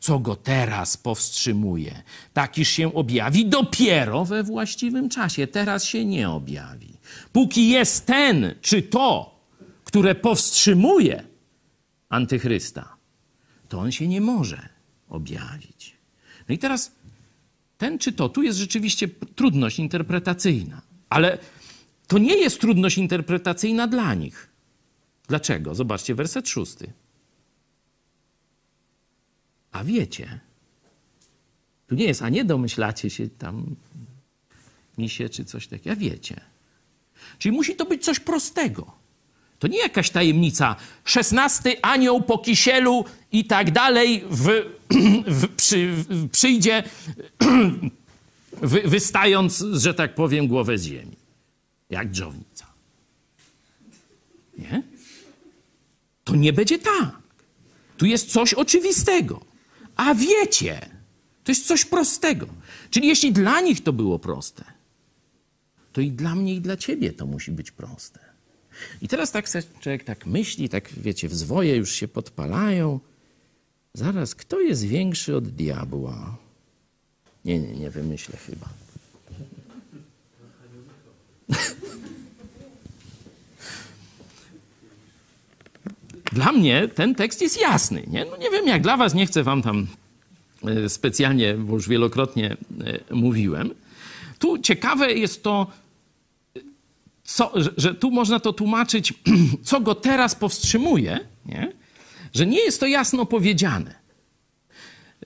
co go teraz powstrzymuje? Takiż się objawi dopiero we właściwym czasie. Teraz się nie objawi. Póki jest ten czy to, które powstrzymuje antychrysta, to on się nie może objawić. No i teraz ten czy to, tu jest rzeczywiście trudność interpretacyjna, ale to nie jest trudność interpretacyjna dla nich. Dlaczego? Zobaczcie werset szósty. A wiecie, tu nie jest, a nie domyślacie się tam misie czy coś takiego, a wiecie. Czyli musi to być coś prostego. To nie jakaś tajemnica. Szesnasty anioł po kisielu i tak dalej w, (clears throat) w, przy, w, przyjdzie, (clears throat) wy, wystając, że tak powiem, głowę z ziemi. Jak dżownica. Nie? To nie będzie tak. Tu jest coś oczywistego. A wiecie, to jest coś prostego. Czyli jeśli dla nich to było proste, to i dla mnie, i dla ciebie to musi być proste. I teraz tak człowiek tak myśli, tak wiecie, wzwoje już się podpalają. Zaraz, kto jest większy od diabła? Nie, nie, nie wymyślę chyba. Dla mnie ten tekst jest jasny. Nie? No nie wiem jak dla was, nie chcę wam tam e, specjalnie, bo już wielokrotnie e, mówiłem. Tu ciekawe jest to, co, że, tu można to tłumaczyć, (clears throat) co go teraz powstrzymuje, nie? że nie jest to jasno powiedziane.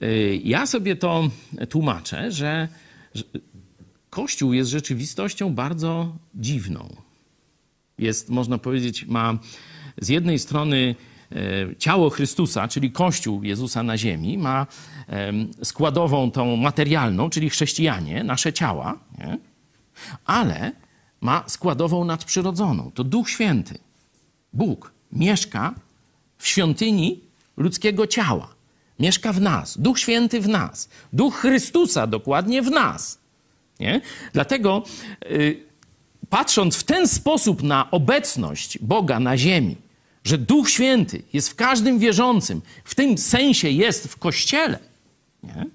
E, ja sobie to tłumaczę, że Kościół jest rzeczywistością bardzo dziwną. Jest, można powiedzieć, ma z jednej strony e, ciało Chrystusa, czyli Kościół Jezusa na ziemi, ma składową tą materialną, czyli chrześcijanie, nasze ciała, nie? ale ma składową nadprzyrodzoną. To Duch Święty. Bóg mieszka w świątyni ludzkiego ciała. Mieszka w nas. Duch Święty w nas. Duch Chrystusa dokładnie w nas. Nie? Dlatego y, patrząc w ten sposób na obecność Boga na ziemi, że Duch Święty jest w każdym wierzącym, w tym sensie jest w Kościele, nie?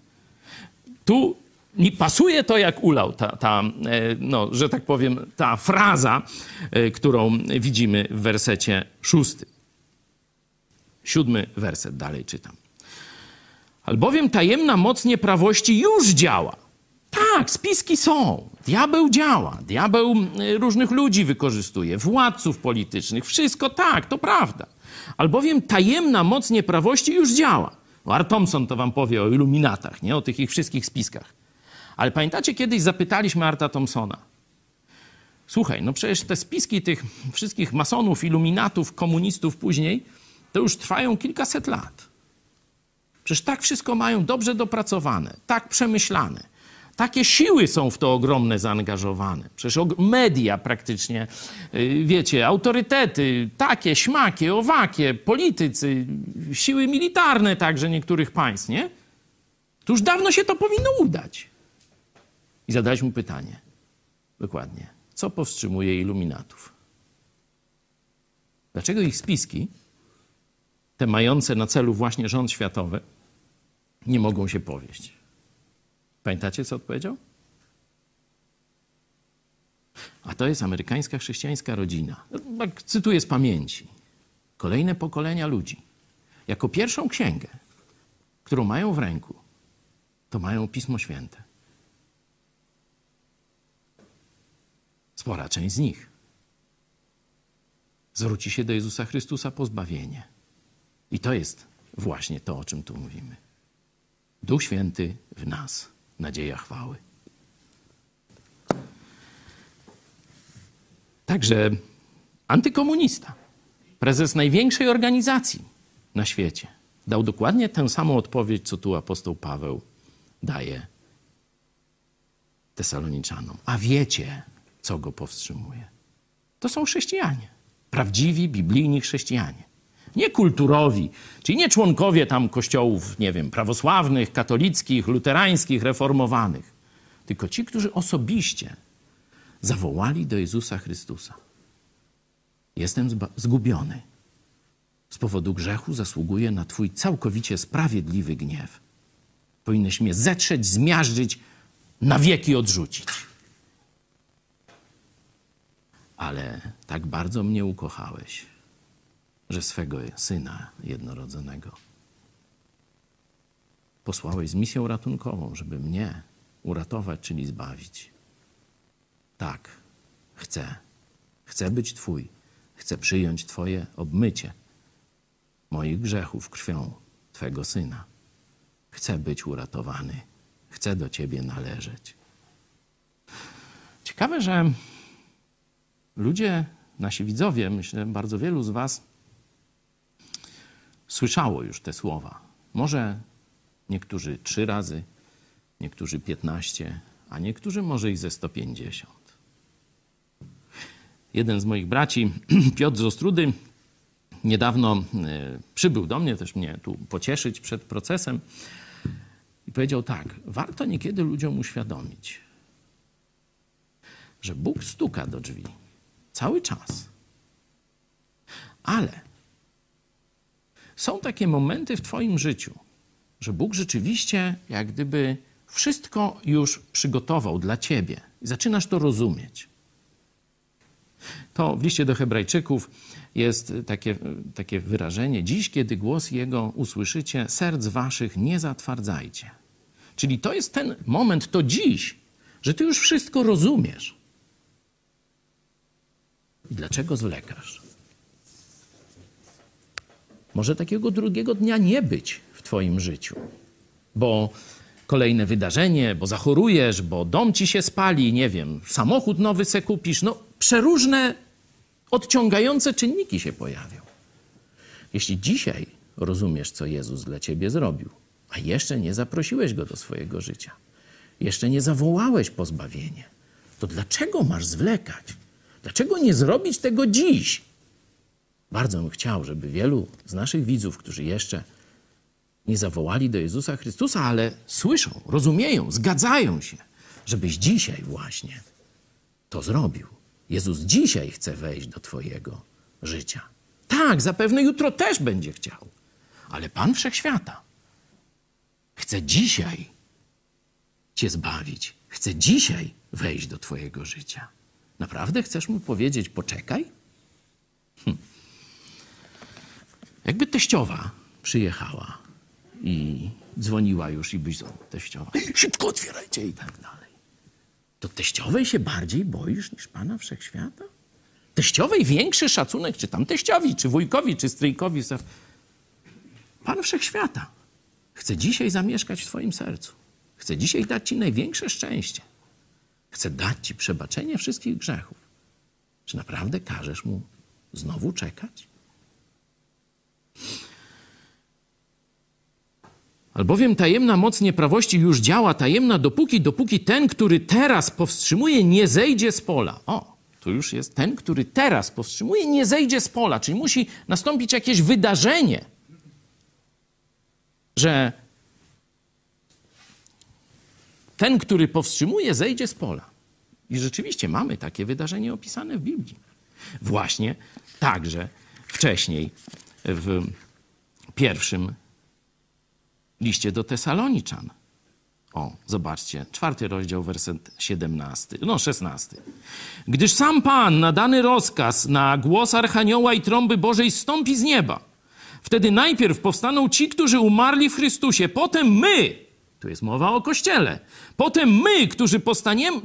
tu nie pasuje to jak ulał, ta, ta e, no, że tak powiem, ta fraza, e, którą widzimy w wersecie szóstym. Siódmy werset, dalej czytam. Albowiem tajemna moc nieprawości już działa. Tak, spiski są. Diabeł działa. Diabeł różnych ludzi wykorzystuje, władców politycznych. Wszystko tak, to prawda. Albowiem tajemna moc nieprawości już działa. No, Art Thompson to wam powie o iluminatach, nie? o tych ich wszystkich spiskach. Ale pamiętacie, kiedyś zapytaliśmy Arta Thompsona. Słuchaj, no przecież te spiski tych wszystkich masonów, iluminatów, komunistów później, to już trwają kilkaset lat. Przecież tak wszystko mają dobrze dopracowane, tak przemyślane. Takie siły są w to ogromne zaangażowane. Przecież media praktycznie, y, wiecie, autorytety, takie, śmakie, owakie, politycy, siły militarne także niektórych państw, nie? To już dawno się to powinno udać. I zadać mu pytanie. Dokładnie. Co powstrzymuje iluminatów? Dlaczego ich spiski, te mające na celu właśnie rząd światowy, nie mogą się powieść? Pamiętacie, co odpowiedział? A to jest amerykańska chrześcijańska rodzina. Tak cytuję z pamięci. Kolejne pokolenia ludzi. Jako pierwszą księgę, którą mają w ręku, to mają Pismo Święte. Spora część z nich zwróci się do Jezusa Chrystusa po zbawienie. I to jest właśnie to, o czym tu mówimy. Duch Święty w nas nadzieja chwały. Także antykomunista, prezes największej organizacji na świecie, dał dokładnie tę samą odpowiedź, co tu apostoł Paweł daje Tesaloniczanom. A wiecie, co go powstrzymuje? To są chrześcijanie. Prawdziwi, biblijni chrześcijanie. Nie kulturowi, czyli nie członkowie tam kościołów, nie wiem, prawosławnych, katolickich, luterańskich, reformowanych, tylko ci, którzy osobiście zawołali do Jezusa Chrystusa. Jestem zgubiony. Z powodu grzechu zasługuję na Twój całkowicie sprawiedliwy gniew. Powinieneś mnie zetrzeć, zmiażdżyć, na wieki odrzucić. Ale tak bardzo mnie ukochałeś, że swego syna jednorodzonego posłałeś z misją ratunkową, żeby mnie uratować, czyli zbawić. Tak, chcę. Chcę być Twój. Chcę przyjąć Twoje obmycie moich grzechów krwią Twego syna. Chcę być uratowany. Chcę do Ciebie należeć. Ciekawe, że ludzie, nasi widzowie, myślę, bardzo wielu z Was słyszało już te słowa. Może niektórzy trzy razy, niektórzy piętnaście, a niektórzy może i ze 150. Jeden z moich braci, (clears throat) Piotr z Ostrudy, niedawno e, przybył do mnie, też mnie tu pocieszyć przed procesem i powiedział tak: Warto niekiedy ludziom uświadomić, że Bóg stuka do drzwi cały czas. Ale są takie momenty w Twoim życiu, że Bóg rzeczywiście jak gdyby wszystko już przygotował dla Ciebie i zaczynasz to rozumieć. To w liście do Hebrajczyków jest takie, takie wyrażenie: Dziś, kiedy głos Jego usłyszycie, serc waszych nie zatwardzajcie. Czyli to jest ten moment, to dziś, że ty już wszystko rozumiesz. I dlaczego zwlekasz? Może takiego drugiego dnia nie być w Twoim życiu, bo kolejne wydarzenie, bo zachorujesz, bo dom ci się spali, nie wiem, samochód nowy se kupisz. No, przeróżne odciągające czynniki się pojawią. Jeśli dzisiaj rozumiesz, co Jezus dla ciebie zrobił, a jeszcze nie zaprosiłeś go do swojego życia, jeszcze nie zawołałeś po zbawienie, to dlaczego masz zwlekać? Dlaczego nie zrobić tego dziś? Bardzo bym chciał, żeby wielu z naszych widzów, którzy jeszcze nie zawołali do Jezusa Chrystusa, ale słyszą, rozumieją, zgadzają się, żebyś dzisiaj właśnie to zrobił. Jezus dzisiaj chce wejść do Twojego życia. Tak, zapewne jutro też będzie chciał, ale Pan Wszechświata chce dzisiaj Cię zbawić, chce dzisiaj wejść do Twojego życia. Naprawdę chcesz mu powiedzieć, poczekaj? Hm. Jakby teściowa przyjechała i dzwoniła już i byś teściowa. (clears throat) Szybko otwierajcie i tak dalej. To teściowej się bardziej boisz niż Pana Wszechświata? Teściowej większy szacunek, czy tam teściowi, czy wujkowi, czy stryjkowi. Pan Wszechświata chce dzisiaj zamieszkać w Twoim sercu. Chce dzisiaj dać Ci największe szczęście. Chce dać Ci przebaczenie wszystkich grzechów. Czy naprawdę każesz Mu znowu czekać? Albowiem tajemna moc nieprawości już działa tajemna dopóki, dopóki ten, który teraz powstrzymuje, nie zejdzie z pola. O, tu już jest ten, który teraz powstrzymuje, nie zejdzie z pola. Czyli musi nastąpić jakieś wydarzenie, że ten, który powstrzymuje, zejdzie z pola. I rzeczywiście mamy takie wydarzenie opisane w Biblii. Właśnie także wcześniej w pierwszym liście do Tesaloniczan. O, zobaczcie, czwarty rozdział, werset 17, no 16. Gdyż sam Pan na dany rozkaz na głos Archanioła i trąby Bożej stąpi z nieba. Wtedy najpierw powstaną ci, którzy umarli w Chrystusie, potem my, tu jest mowa o Kościele, potem my, którzy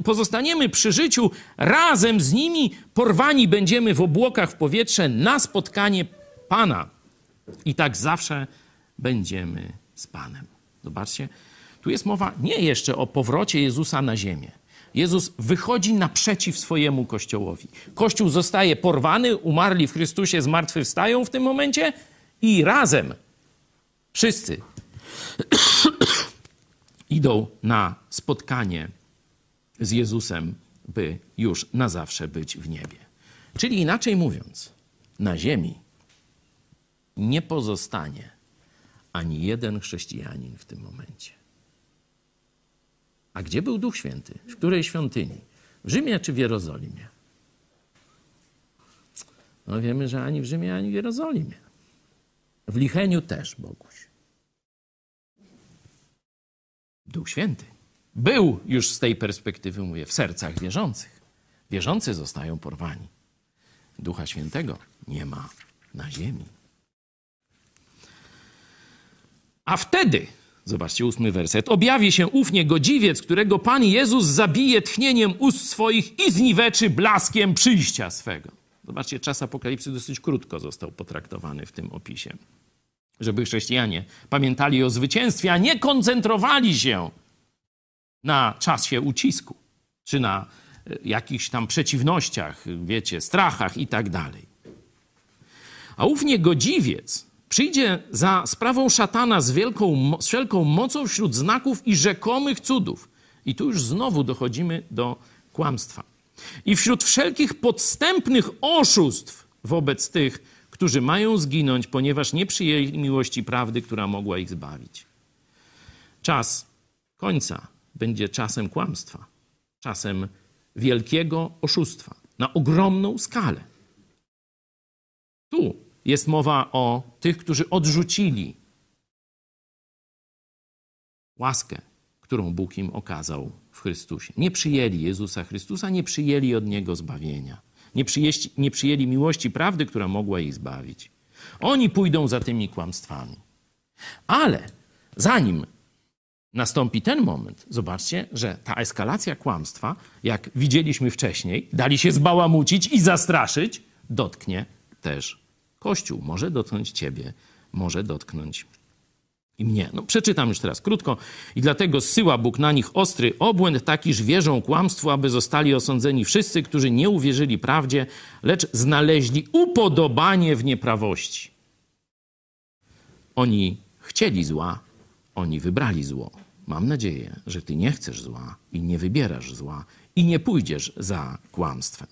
pozostaniemy przy życiu, razem z nimi porwani będziemy w obłokach w powietrze na spotkanie Pana. I tak zawsze będziemy z Panem. Zobaczcie, tu jest mowa nie jeszcze o powrocie Jezusa na ziemię. Jezus wychodzi naprzeciw swojemu Kościołowi. Kościół zostaje porwany, umarli w Chrystusie, zmartwychwstają w tym momencie i razem wszyscy (coughs) idą na spotkanie z Jezusem, by już na zawsze być w niebie. Czyli inaczej mówiąc, na ziemi nie pozostanie ani jeden chrześcijanin w tym momencie. A gdzie był Duch Święty? W której świątyni? W Rzymie czy w Jerozolimie? No wiemy, że ani w Rzymie, ani w Jerozolimie. W Licheniu też, Boguś. Duch Święty był już z tej perspektywy, mówię, w sercach wierzących. Wierzący zostają porwani. Ducha Świętego nie ma na ziemi. A wtedy, zobaczcie ósmy werset, objawi się ów niegodziwiec, którego Pan Jezus zabije tchnieniem ust swoich i zniweczy blaskiem przyjścia swego. Zobaczcie, czas apokalipsy dosyć krótko został potraktowany w tym opisie. Żeby chrześcijanie pamiętali o zwycięstwie, a nie koncentrowali się na czasie ucisku, czy na e, jakichś tam przeciwnościach, wiecie, strachach i tak dalej. A ów niegodziwiec przyjdzie za sprawą szatana z, wielką, z wszelką mocą wśród znaków i rzekomych cudów. I tu już znowu dochodzimy do kłamstwa. I wśród wszelkich podstępnych oszustw wobec tych, którzy mają zginąć, ponieważ nie przyjęli miłości prawdy, która mogła ich zbawić. Czas końca będzie czasem kłamstwa, czasem wielkiego oszustwa na ogromną skalę. Tu jest mowa o tych, którzy odrzucili łaskę, którą Bóg im okazał w Chrystusie. Nie przyjęli Jezusa Chrystusa, nie przyjęli od Niego zbawienia. Nie, przyjęli, nie przyjęli miłości prawdy, która mogła ich zbawić. Oni pójdą za tymi kłamstwami. Ale zanim nastąpi ten moment, zobaczcie, że ta eskalacja kłamstwa, jak widzieliśmy wcześniej, dali się zbałamucić i zastraszyć, dotknie też Kościół. Może dotknąć ciebie, może dotknąć i mnie. No, przeczytam już teraz krótko. I dlatego zsyła Bóg na nich ostry obłęd, taki, że wierzą kłamstwu, aby zostali osądzeni wszyscy, którzy nie uwierzyli prawdzie, lecz znaleźli upodobanie w nieprawości. Oni chcieli zła, oni wybrali zło. Mam nadzieję, że ty nie chcesz zła i nie wybierasz zła i nie pójdziesz za kłamstwem.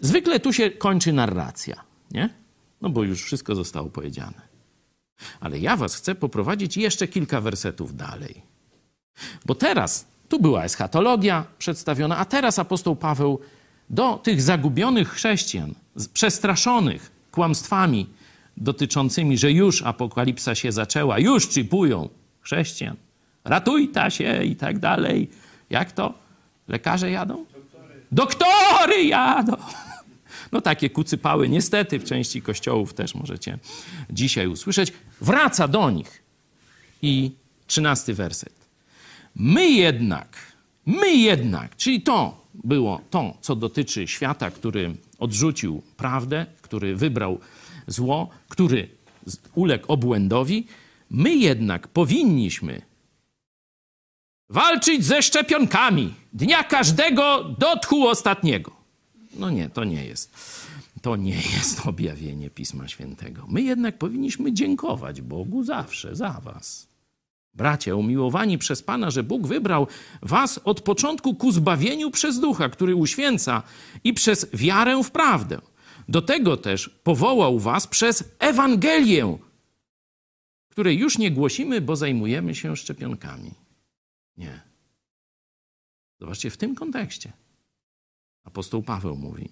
Zwykle tu się kończy narracja, nie? No bo już wszystko zostało powiedziane. Ale ja was chcę poprowadzić jeszcze kilka wersetów dalej. Bo teraz, tu była eschatologia przedstawiona, a teraz apostoł Paweł do tych zagubionych chrześcijan, przestraszonych kłamstwami dotyczącymi, że już apokalipsa się zaczęła, już chipują chrześcijan, ratujta się i tak dalej. Jak to? Lekarze jadą? Doktory, Doktory jadą. No takie kucypały niestety w części kościołów też możecie dzisiaj usłyszeć. Wraca do nich. I trzynasty werset. My jednak, my jednak, czyli to było to, co dotyczy świata, który odrzucił prawdę, który wybrał zło, który uległ obłędowi, my jednak powinniśmy walczyć ze szczepionkami dnia każdego do tchu ostatniego. No nie, to nie jest. To nie (laughs) jest objawienie Pisma Świętego. My jednak powinniśmy dziękować Bogu zawsze za Was. Bracia, umiłowani przez Pana, że Bóg wybrał Was od początku ku zbawieniu przez ducha, który uświęca i przez wiarę w prawdę. Do tego też powołał Was przez Ewangelię, której już nie głosimy, bo zajmujemy się szczepionkami. Nie. Zobaczcie, w tym kontekście apostoł Paweł mówi.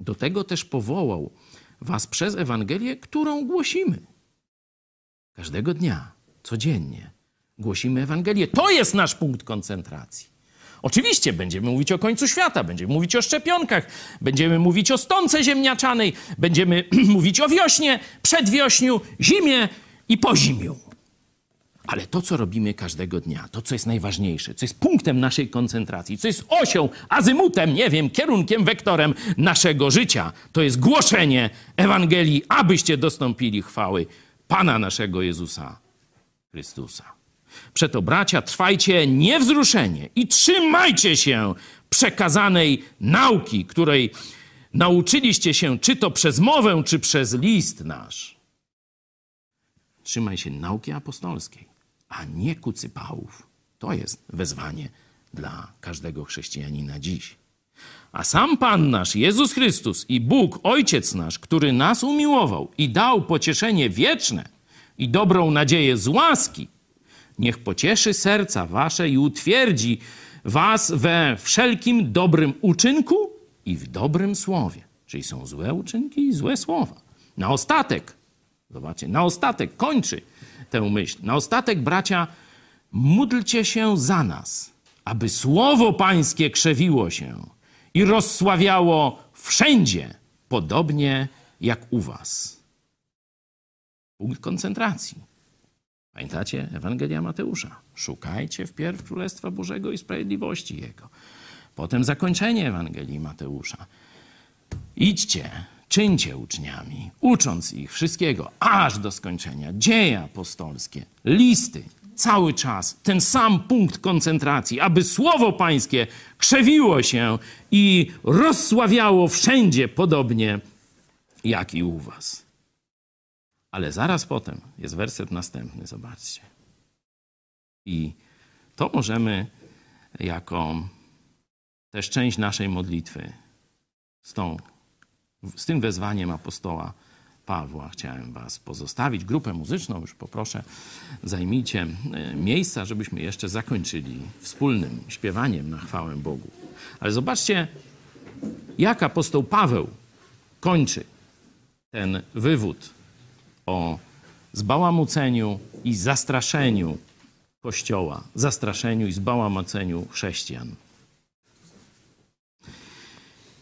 Do tego też powołał was przez Ewangelię, którą głosimy. Każdego dnia, codziennie głosimy Ewangelię. To jest nasz punkt koncentracji. Oczywiście będziemy mówić o końcu świata, będziemy mówić o szczepionkach, będziemy mówić o stonce ziemniaczanej, będziemy (clears throat) mówić o wiośnie, przedwiośniu, zimie i pozimiu. Ale to, co robimy każdego dnia, to, co jest najważniejsze, co jest punktem naszej koncentracji, co jest osią, azymutem, nie wiem, kierunkiem, wektorem naszego życia, to jest głoszenie Ewangelii, abyście dostąpili chwały Pana naszego Jezusa Chrystusa. Przeto, bracia, trwajcie niewzruszenie i trzymajcie się przekazanej nauki, której nauczyliście się, czy to przez mowę, czy przez list nasz. Trzymaj się nauki apostolskiej a nie kucypałów. To jest wezwanie dla każdego chrześcijanina dziś. A sam Pan nasz, Jezus Chrystus i Bóg, Ojciec nasz, który nas umiłował i dał pocieszenie wieczne i dobrą nadzieję z łaski, niech pocieszy serca wasze i utwierdzi was we wszelkim dobrym uczynku i w dobrym słowie. Czyli są złe uczynki i złe słowa. Na ostatek, zobaczcie, na ostatek kończy tę myśl. Na ostatek, bracia, módlcie się za nas, aby słowo Pańskie krzewiło się i rozsławiało wszędzie, podobnie jak u Was. Punkt koncentracji. Pamiętacie Ewangelia Mateusza? Szukajcie wpierw Królestwa Bożego i sprawiedliwości Jego. Potem zakończenie Ewangelii Mateusza. Idźcie, czyńcie uczniami, ucząc ich wszystkiego, aż do skończenia. Dzieje apostolskie, listy, cały czas ten sam punkt koncentracji, aby słowo Pańskie krzewiło się i rozsławiało wszędzie podobnie jak i u Was. Ale zaraz potem jest werset następny, zobaczcie. I to możemy jako też część naszej modlitwy z, tą, z tym wezwaniem apostoła Pawła chciałem Was pozostawić. Grupę muzyczną już poproszę, zajmijcie e, miejsca, żebyśmy jeszcze zakończyli wspólnym śpiewaniem na chwałę Bogu. Ale zobaczcie, jak apostoł Paweł kończy ten wywód o zbałamuceniu i zastraszeniu Kościoła, zastraszeniu i zbałamuceniu chrześcijan.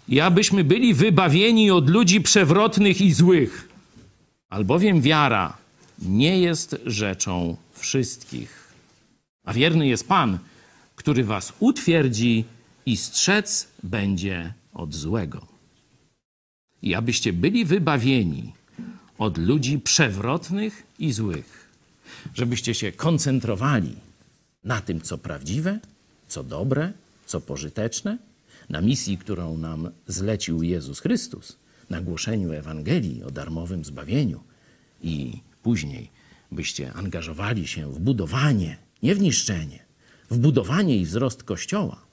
I abyśmy byli wybawieni od ludzi przewrotnych i złych, albowiem wiara nie jest rzeczą wszystkich. A wierny jest Pan, który was utwierdzi i strzec będzie od złego. I abyście byli wybawieni od ludzi przewrotnych i złych, żebyście się koncentrowali na tym, co prawdziwe, co dobre, co pożyteczne, na misji, którą nam zlecił Jezus Chrystus, na głoszeniu Ewangelii o darmowym zbawieniu i później byście angażowali się w budowanie, nie w niszczenie, w budowanie i wzrost Kościoła.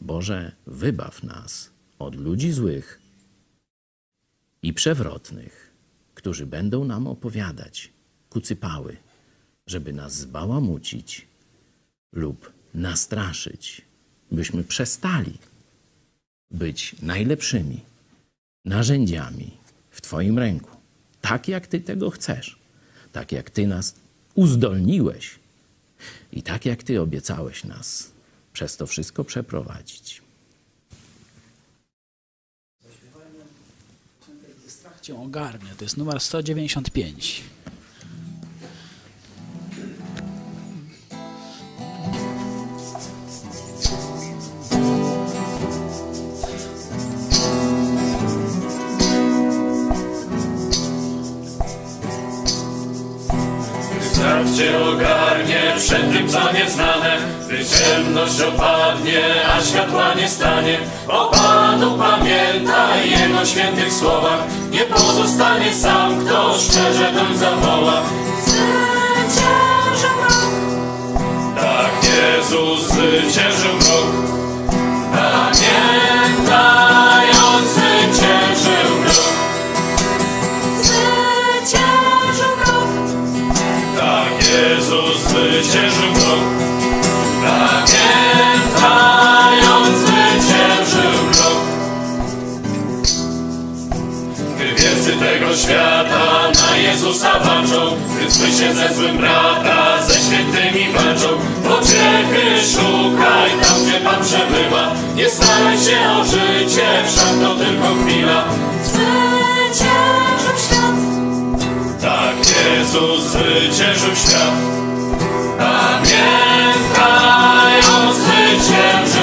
Boże, wybaw nas od ludzi złych i przewrotnych, którzy będą nam opowiadać kucypały, żeby nas zbałamucić lub nastraszyć, byśmy przestali być najlepszymi narzędziami w Twoim ręku, tak jak Ty tego chcesz, tak jak Ty nas uzdolniłeś i tak jak Ty obiecałeś nas przez to wszystko przeprowadzić. Strach cię ogarnia. To jest numer 195. Strach cię ogarnie przed tym, co nieznane, gdy ciemność opadnie, a światła nie stanie. O Panu pamiętaj Jego świętych słowach, nie pozostanie sam, kto szczerze doń zawoła. Zwyciężył rok, Tak Jezus zwyciężył mrok. Pamiętaj, On zwyciężył zwyciężył mrok. Pamiętaj, On zwyciężył mrok. Gdy wielcy tego świata na Jezusa walczą, gdy zły się ze złym brata, ze świętymi walczą, pociechy szukaj tam, gdzie Pan przebywa. Nie staraj się o życie, wszak to tylko chwila. zwyciężył świat, Tak Jezus zwyciężył świat. Pamiętaj, On zwyciężył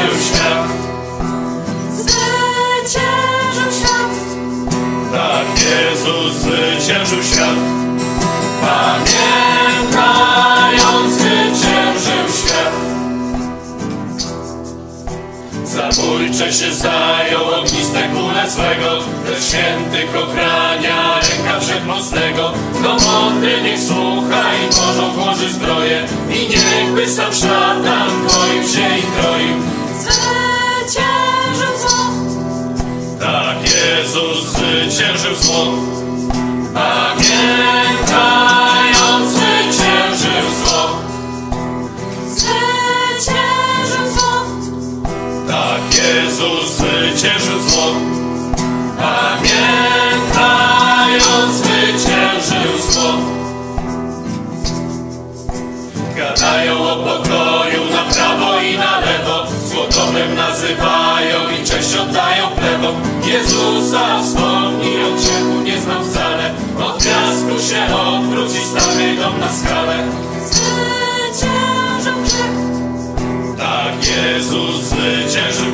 się zdają ogniste kule swego Ten święty kochrania ręka wszechmocnego. Do mądry niech słucha i Bożą włoży zbroję I niechby sam szatan koił się i kroił Zwyciężył zło. Tak Jezus zwyciężył zło. Pamiętaj Jezus zwyciężył zło. Pamiętając zwyciężył zło. Gadają o pokoju na prawo i na lewo Złotomem nazywają i cześć oddają plebom Jezusa wspomni o grzechu nie znam wcale Od piasku się odwróci stary dom na skalę Zwyciężył grzech. Tak Jezus zwyciężył